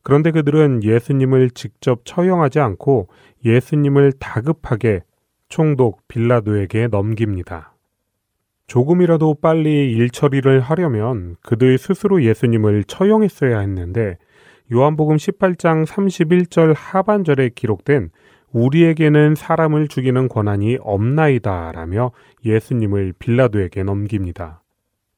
그런데 그들은 예수님을 직접 처형하지 않고 예수님을 다급하게 총독 빌라도에게 넘깁니다. 조금이라도 빨리 일 처리를 하려면 그들 스스로 예수님을 처형했어야 했는데 요한복음 18장 31절 하반절에 기록된 우리에게는 사람을 죽이는 권한이 없나이다 라며 예수님을 빌라도에게 넘깁니다.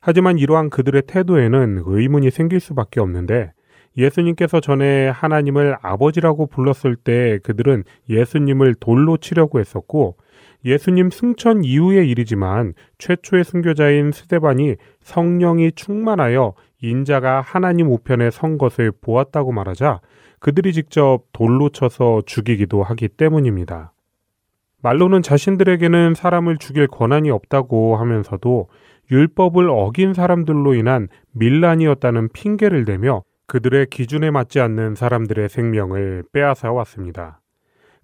하지만 이러한 그들의 태도에는 의문이 생길 수밖에 없는데 예수님께서 전에 하나님을 아버지라고 불렀을 때 그들은 예수님을 돌로 치려고 했었고 예수님 승천 이후의 일이지만 최초의 순교자인 스데반이 성령이 충만하여 인자가 하나님 우편에 선 것을 보았다고 말하자 그들이 직접 돌로 쳐서 죽이기도 하기 때문입니다. 말로는 자신들에게는 사람을 죽일 권한이 없다고 하면서도 율법을 어긴 사람들로 인한 밀란이었다는 핑계를 대며 그들의 기준에 맞지 않는 사람들의 생명을 빼앗아 왔습니다.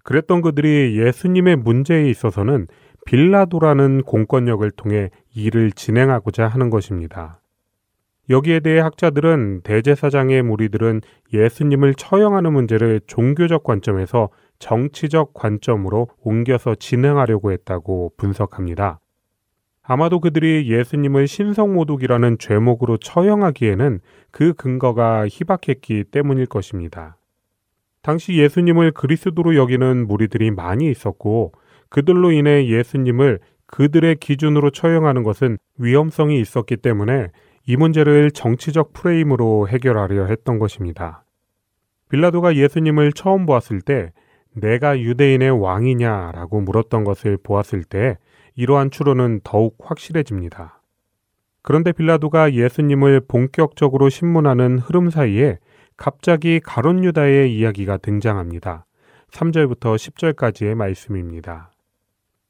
그랬던 그들이 예수님의 문제에 있어서는 빌라도라는 공권력을 통해 일을 진행하고자 하는 것입니다. 여기에 대해 학자들은 대제사장의 무리들은 예수님을 처형하는 문제를 종교적 관점에서 정치적 관점으로 옮겨서 진행하려고 했다고 분석합니다. 아마도 그들이 예수님을 신성모독이라는 죄목으로 처형하기에는 그 근거가 희박했기 때문일 것입니다. 당시 예수님을 그리스도로 여기는 무리들이 많이 있었고 그들로 인해 예수님을 그들의 기준으로 처형하는 것은 위험성이 있었기 때문에 이 문제를 정치적 프레임으로 해결하려 했던 것입니다. 빌라도가 예수님을 처음 보았을 때 내가 유대인의 왕이냐라고 물었던 것을 보았을 때 이러한 추론은 더욱 확실해집니다. 그런데 빌라도가 예수님을 본격적으로 신문하는 흐름 사이에 갑자기 가론 유다의 이야기가 등장합니다. 3절부터 10절까지의 말씀입니다.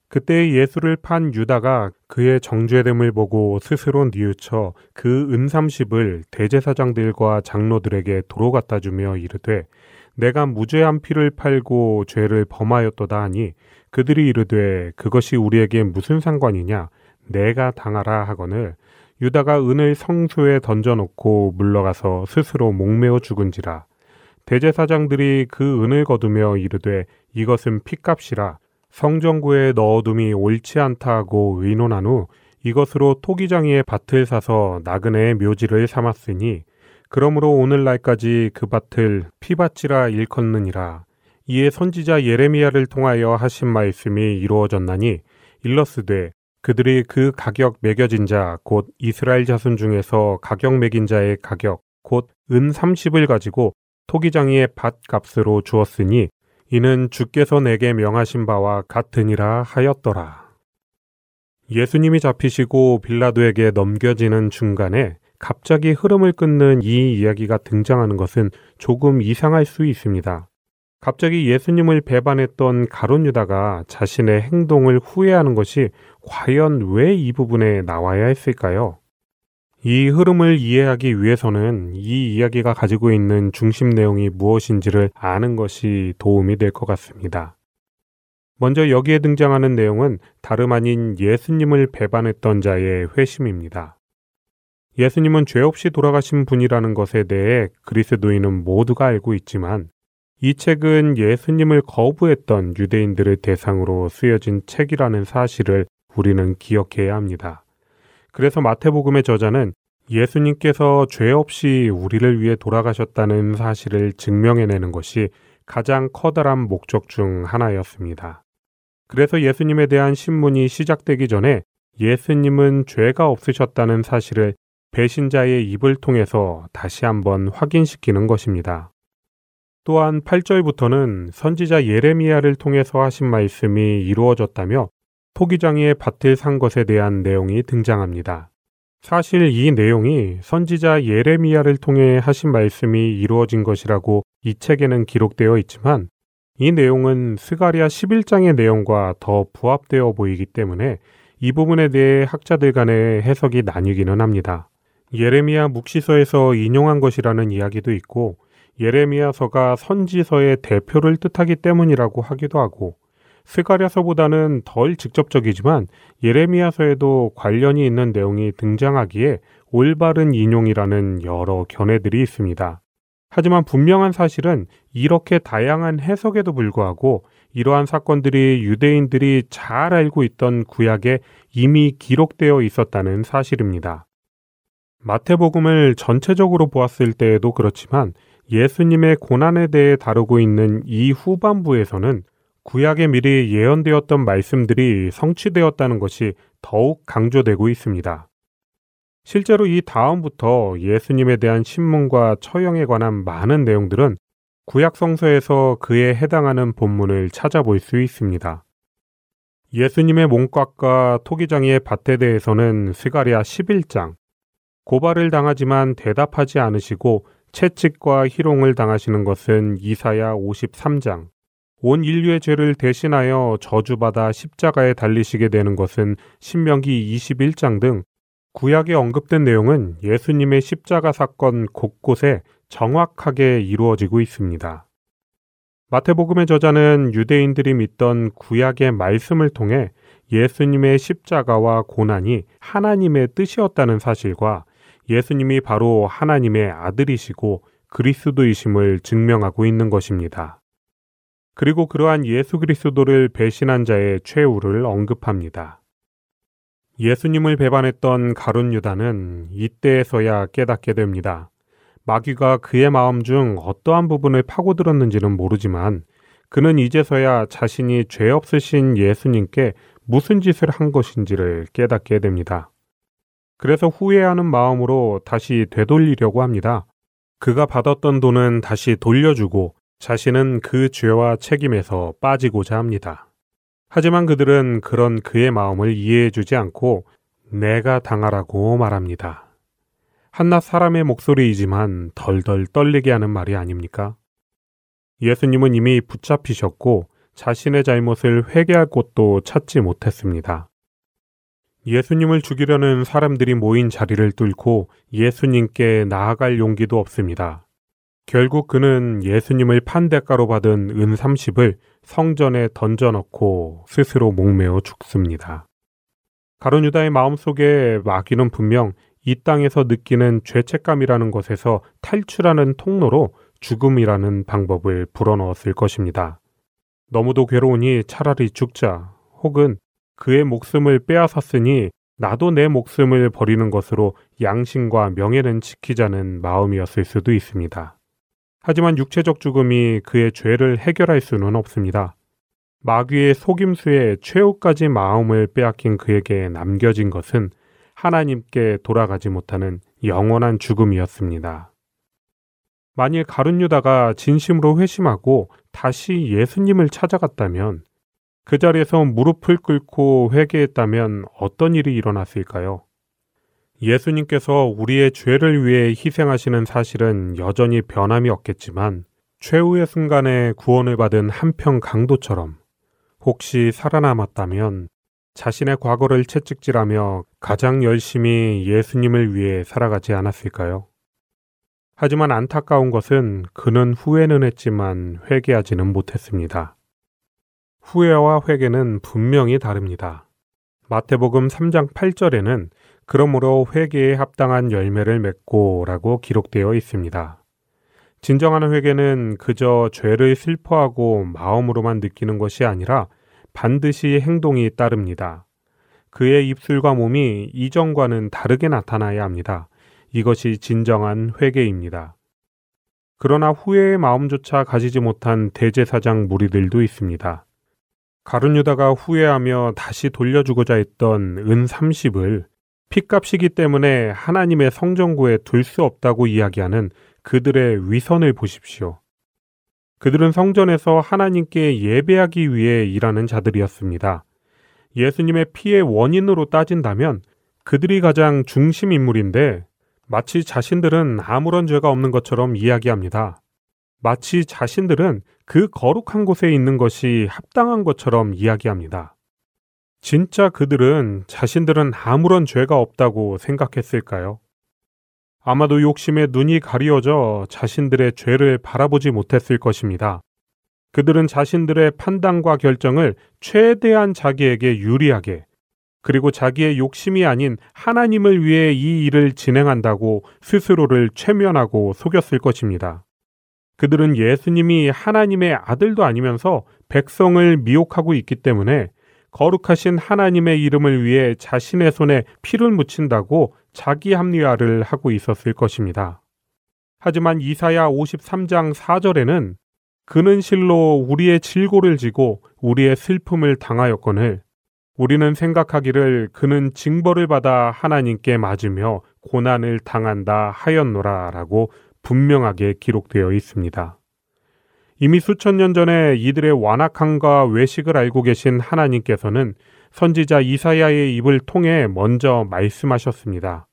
그때 예수를 판 유다가 그의 정죄됨을 보고 스스로 뉘우쳐 그 은삼십을 대제사장들과 장로들에게 도로 갖다 주며 이르되 내가 무죄한 피를 팔고 죄를 범하였도다 하니 그들이 이르되 그것이 우리에게 무슨 상관이냐 내가 당하라 하거늘 유다가 은을 성소에 던져놓고 물러가서 스스로 목매어 죽은지라 대제사장들이 그 은을 거두며 이르되 이것은 피값이라 성전구에 넣어둠이 옳지 않다고 의논한 후 이것으로 토기장이의 밭을 사서 나그네의 묘지를 삼았으니 그러므로 오늘날까지 그 밭을 피밭이라 일컫느니라. 이에 선지자 예레미야를 통하여 하신 말씀이 이루어졌나니 일러스되 그들이 그 가격 매겨진 자 곧 이스라엘 자손 중에서 가격 매긴 자의 가격 곧 은 30을 가지고 토기장이의 밭 값으로 주었으니 이는 주께서 내게 명하신 바와 같으니라 하였더라. 예수님이 잡히시고 빌라도에게 넘겨지는 중간에 갑자기 흐름을 끊는 이 이야기가 등장하는 것은 조금 이상할 수 있습니다. 갑자기 예수님을 배반했던 가론 유다가 자신의 행동을 후회하는 것이 과연 왜 이 부분에 나와야 했을까요? 이 흐름을 이해하기 위해서는 이 이야기가 가지고 있는 중심 내용이 무엇인지를 아는 것이 도움이 될 것 같습니다. 먼저 여기에 등장하는 내용은 다름 아닌 예수님을 배반했던 자의 회심입니다. 예수님은 죄 없이 돌아가신 분이라는 것에 대해 그리스도인은 모두가 알고 있지만 이 책은 예수님을 거부했던 유대인들을 대상으로 쓰여진 책이라는 사실을 우리는 기억해야 합니다. 그래서 마태복음의 저자는 예수님께서 죄 없이 우리를 위해 돌아가셨다는 사실을 증명해내는 것이 가장 커다란 목적 중 하나였습니다. 그래서 예수님에 대한 신문이 시작되기 전에 예수님은 죄가 없으셨다는 사실을 배신자의 입을 통해서 다시 한번 확인시키는 것입니다. 또한 8절부터는 선지자 예레미야를 통해서 하신 말씀이 이루어졌다며 토기장이의 밭을 산 것에 대한 내용이 등장합니다. 사실 이 내용이 선지자 예레미야를 통해 하신 말씀이 이루어진 것이라고 이 책에는 기록되어 있지만 이 내용은 스가리아 11장의 내용과 더 부합되어 보이기 때문에 이 부분에 대해 학자들 간의 해석이 나뉘기는 합니다. 예레미야 묵시서에서 인용한 것이라는 이야기도 있고 예레미야서가 선지서의 대표를 뜻하기 때문이라고 하기도 하고 스가랴서보다는 덜 직접적이지만 예레미야서에도 관련이 있는 내용이 등장하기에 올바른 인용이라는 여러 견해들이 있습니다. 하지만 분명한 사실은 이렇게 다양한 해석에도 불구하고 이러한 사건들이 유대인들이 잘 알고 있던 구약에 이미 기록되어 있었다는 사실입니다. 마태복음을 전체적으로 보았을 때에도 그렇지만 예수님의 고난에 대해 다루고 있는 이 후반부에서는 구약에 미리 예언되었던 말씀들이 성취되었다는 것이 더욱 강조되고 있습니다. 실제로 이 다음부터 예수님에 대한 신문과 처형에 관한 많은 내용들은 구약 성서에서 그에 해당하는 본문을 찾아볼 수 있습니다. 예수님의 몸값과 토기장이의 밭에 대해서는 스가리아 11장, 고발을 당하지만 대답하지 않으시고 채찍과 희롱을 당하시는 것은 이사야 53장, 온 인류의 죄를 대신하여 저주받아 십자가에 달리시게 되는 것은 신명기 21장 등 구약에 언급된 내용은 예수님의 십자가 사건 곳곳에 정확하게 이루어지고 있습니다. 마태복음의 저자는 유대인들이 믿던 구약의 말씀을 통해 예수님의 십자가와 고난이 하나님의 뜻이었다는 사실과 예수님이 바로 하나님의 아들이시고 그리스도이심을 증명하고 있는 것입니다. 그리고 그러한 예수 그리스도를 배신한 자의 최후를 언급합니다. 예수님을 배반했던 가룟 유다는 이때에서야 깨닫게 됩니다. 마귀가 그의 마음 중 어떠한 부분을 파고들었는지는 모르지만 그는 이제서야 자신이 죄 없으신 예수님께 무슨 짓을 한 것인지를 깨닫게 됩니다. 그래서 후회하는 마음으로 다시 되돌리려고 합니다. 그가 받았던 돈은 다시 돌려주고 자신은 그 죄와 책임에서 빠지고자 합니다. 하지만 그들은 그런 그의 마음을 이해해 주지 않고 내가 당하라고 말합니다. 한낱 사람의 목소리이지만 덜덜 떨리게 하는 말이 아닙니까? 예수님은 이미 붙잡히셨고 자신의 잘못을 회개할 곳도 찾지 못했습니다. 예수님을 죽이려는 사람들이 모인 자리를 뚫고 예수님께 나아갈 용기도 없습니다. 결국 그는 예수님을 판대가로 받은 은 30을 성전에 던져넣고 스스로 목매어 죽습니다. 가론 유다의 마음속에 마귀는 분명 이 땅에서 느끼는 죄책감이라는 것에서 탈출하는 통로로 죽음이라는 방법을 불어넣었을 것입니다. 너무도 괴로우니 차라리 죽자 혹은 그의 목숨을 빼앗았으니 나도 내 목숨을 버리는 것으로 양심과 명예는 지키자는 마음이었을 수도 있습니다. 하지만 육체적 죽음이 그의 죄를 해결할 수는 없습니다. 마귀의 속임수에 최후까지 마음을 빼앗긴 그에게 남겨진 것은 하나님께 돌아가지 못하는 영원한 죽음이었습니다. 만일 가룟 유다가 진심으로 회심하고 다시 예수님을 찾아갔다면 그 자리에서 무릎을 꿇고 회개했다면 어떤 일이 일어났을까요? 예수님께서 우리의 죄를 위해 희생하시는 사실은 여전히 변함이 없겠지만 최후의 순간에 구원을 받은 한평 강도처럼 혹시 살아남았다면 자신의 과거를 채찍질하며 가장 열심히 예수님을 위해 살아가지 않았을까요? 하지만 안타까운 것은 그는 후회는 했지만 회개하지는 못했습니다. 후회와 회개는 분명히 다릅니다. 마태복음 3장 8절에는 그러므로 회개에 합당한 열매를 맺고 라고 기록되어 있습니다. 진정한 회개는 그저 죄를 슬퍼하고 마음으로만 느끼는 것이 아니라 반드시 행동이 따릅니다. 그의 입술과 몸이 이전과는 다르게 나타나야 합니다. 이것이 진정한 회개입니다. 그러나 후회의 마음조차 가지지 못한 대제사장 무리들도 있습니다. 가룟 유다가 후회하며 다시 돌려주고자 했던 은 30을 핏값이기 때문에 하나님의 성전구에 둘 수 없다고 이야기하는 그들의 위선을 보십시오. 그들은 성전에서 하나님께 예배하기 위해 일하는 자들이었습니다. 예수님의 피의 원인으로 따진다면 그들이 가장 중심 인물인데 마치 자신들은 아무런 죄가 없는 것처럼 이야기합니다. 마치 자신들은 그 거룩한 곳에 있는 것이 합당한 것처럼 이야기합니다. 진짜 그들은 자신들은 아무런 죄가 없다고 생각했을까요? 아마도 욕심에 눈이 가리어져 자신들의 죄를 바라보지 못했을 것입니다. 그들은 자신들의 판단과 결정을 최대한 자기에게 유리하게 그리고 자기의 욕심이 아닌 하나님을 위해 이 일을 진행한다고 스스로를 최면하고 속였을 것입니다. 그들은 예수님이 하나님의 아들도 아니면서 백성을 미혹하고 있기 때문에 거룩하신 하나님의 이름을 위해 자신의 손에 피를 묻힌다고 자기 합리화를 하고 있었을 것입니다. 하지만 이사야 53장 4절에는 그는 실로 우리의 질고를 지고 우리의 슬픔을 당하였거늘 우리는 생각하기를 그는 징벌을 받아 하나님께 맞으며 고난을 당한다 하였노라 라고 분명하게 기록되어 있습니다. 이미 수천 년 전에 이들의 완악함과 외식을 알고 계신 하나님께서는 선지자 이사야의 입을 통해 먼저 말씀하셨습니다.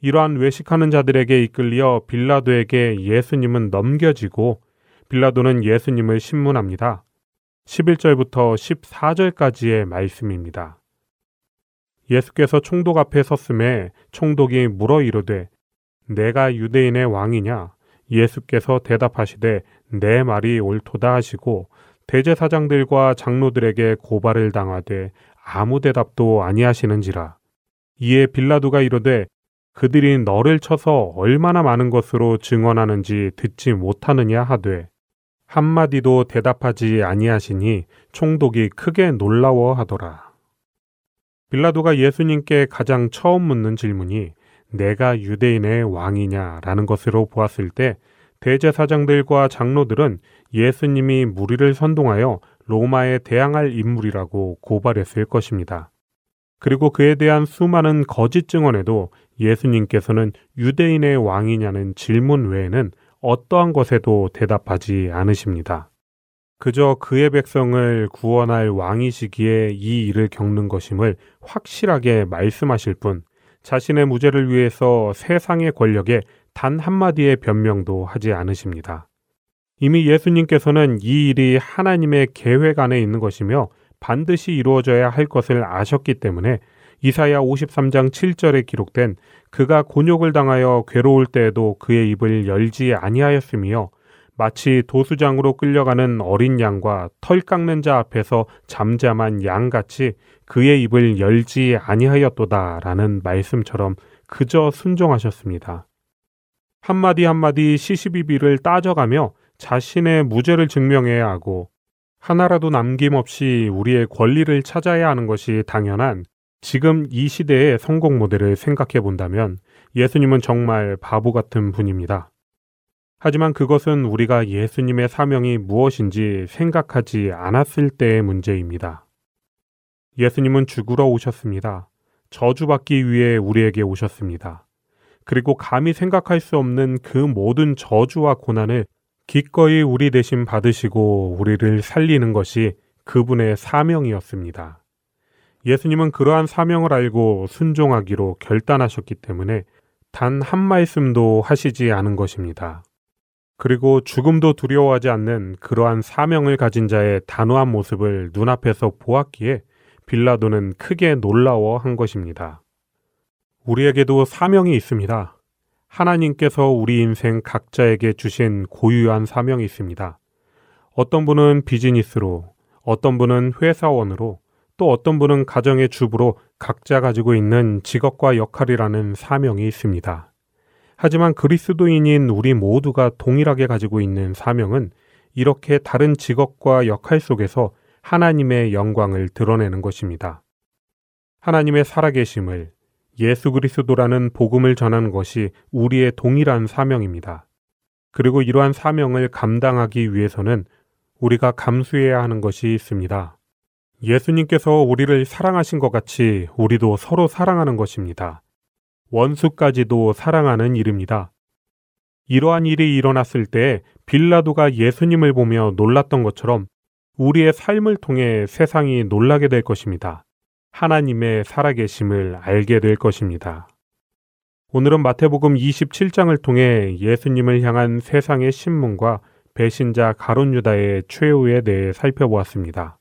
이러한 외식하는 자들에게 이끌려 빌라도에게 예수님은 넘겨지고 빌라도는 예수님을 신문합니다. 11절부터 14절까지의 말씀입니다. 예수께서 총독 앞에 섰음에 총독이 물어 이르되 내가 유대인의 왕이냐 예수께서 대답하시되 내 말이 옳도다 하시고 대제사장들과 장로들에게 고발을 당하되 아무 대답도 아니하시는지라. 이에 빌라도가 이르되 그들이 너를 쳐서 얼마나 많은 것으로 증언하는지 듣지 못하느냐 하되 한마디도 대답하지 아니하시니 총독이 크게 놀라워하더라. 빌라도가 예수님께 가장 처음 묻는 질문이 내가 유대인의 왕이냐라는 것으로 보았을 때 대제사장들과 장로들은 예수님이 무리를 선동하여 로마에 대항할 인물이라고 고발했을 것입니다. 그리고 그에 대한 수많은 거짓 증언에도 예수님께서는 유대인의 왕이냐는 질문 외에는 어떠한 것에도 대답하지 않으십니다. 그저 그의 백성을 구원할 왕이시기에 이 일을 겪는 것임을 확실하게 말씀하실 뿐 자신의 무죄를 위해서 세상의 권력에 단 한마디의 변명도 하지 않으십니다. 이미 예수님께서는 이 일이 하나님의 계획 안에 있는 것이며 반드시 이루어져야 할 것을 아셨기 때문에 이사야 53장 7절에 기록된 그가 곤욕을 당하여 괴로울 때에도 그의 입을 열지 아니하였으며 마치 도수장으로 끌려가는 어린 양과 털 깎는 자 앞에서 잠잠한 양같이 그의 입을 열지 아니하였도다라는 말씀처럼 그저 순종하셨습니다. 한마디 한마디 시시비비를 따져가며 자신의 무죄를 증명해야 하고 하나라도 남김없이 우리의 권리를 찾아야 하는 것이 당연한 지금 이 시대의 성공 모델을 생각해 본다면 예수님은 정말 바보 같은 분입니다. 하지만 그것은 우리가 예수님의 사명이 무엇인지 생각하지 않았을 때의 문제입니다. 예수님은 죽으러 오셨습니다. 저주받기 위해 우리에게 오셨습니다. 그리고 감히 생각할 수 없는 그 모든 저주와 고난을 기꺼이 우리 대신 받으시고 우리를 살리는 것이 그분의 사명이었습니다. 예수님은 그러한 사명을 알고 순종하기로 결단하셨기 때문에 단 한 말씀도 하시지 않은 것입니다. 그리고 죽음도 두려워하지 않는 그러한 사명을 가진 자의 단호한 모습을 눈앞에서 보았기에 빌라도는 크게 놀라워 한 것입니다. 우리에게도 사명이 있습니다. 하나님께서 우리 인생 각자에게 주신 고유한 사명이 있습니다. 어떤 분은 비즈니스로, 어떤 분은 회사원으로, 또 어떤 분은 가정의 주부로 각자 가지고 있는 직업과 역할이라는 사명이 있습니다. 하지만 그리스도인인 우리 모두가 동일하게 가지고 있는 사명은 이렇게 다른 직업과 역할 속에서 하나님의 영광을 드러내는 것입니다. 하나님의 살아계심을, 예수 그리스도라는 복음을 전하는 것이 우리의 동일한 사명입니다. 그리고 이러한 사명을 감당하기 위해서는 우리가 감수해야 하는 것이 있습니다. 예수님께서 우리를 사랑하신 것 같이 우리도 서로 사랑하는 것입니다. 원수까지도 사랑하는 일입니다. 이러한 일이 일어났을 때 빌라도가 예수님을 보며 놀랐던 것처럼 우리의 삶을 통해 세상이 놀라게 될 것입니다. 하나님의 살아계심을 알게 될 것입니다. 오늘은 마태복음 27장을 통해 예수님을 향한 세상의 신문과 배신자 가론 유다의 최후에 대해 살펴보았습니다.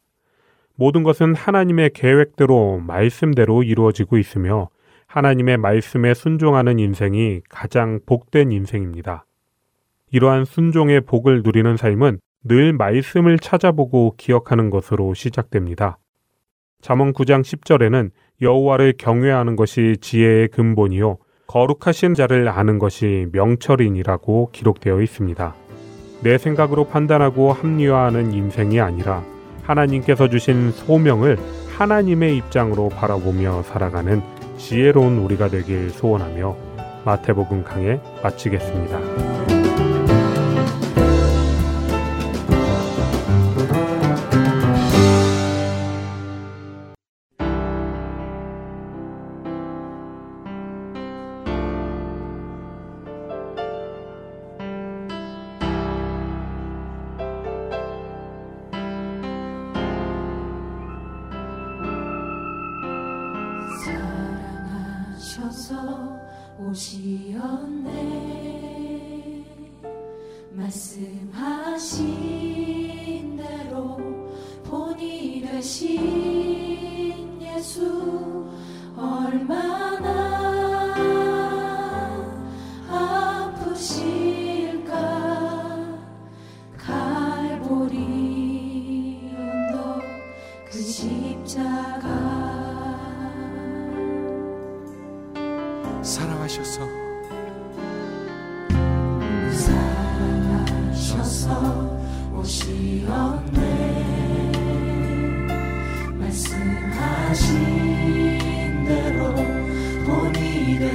모든 것은 하나님의 계획대로 말씀대로 이루어지고 있으며 하나님의 말씀에 순종하는 인생이 가장 복된 인생입니다. 이러한 순종의 복을 누리는 삶은 늘 말씀을 찾아보고 기억하는 것으로 시작됩니다. 잠언 9장 10절에는 여호와를 경외하는 것이 지혜의 근본이요 거룩하신 자를 아는 것이 명철이니라고 기록되어 있습니다. 내 생각으로 판단하고 합리화하는 인생이 아니라 하나님께서 주신 소명을 하나님의 입장으로 바라보며 살아가는 지혜로운 우리가 되길 소원하며 마태복음 강해 마치겠습니다.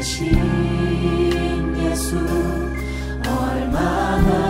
모두 거두시리 얼마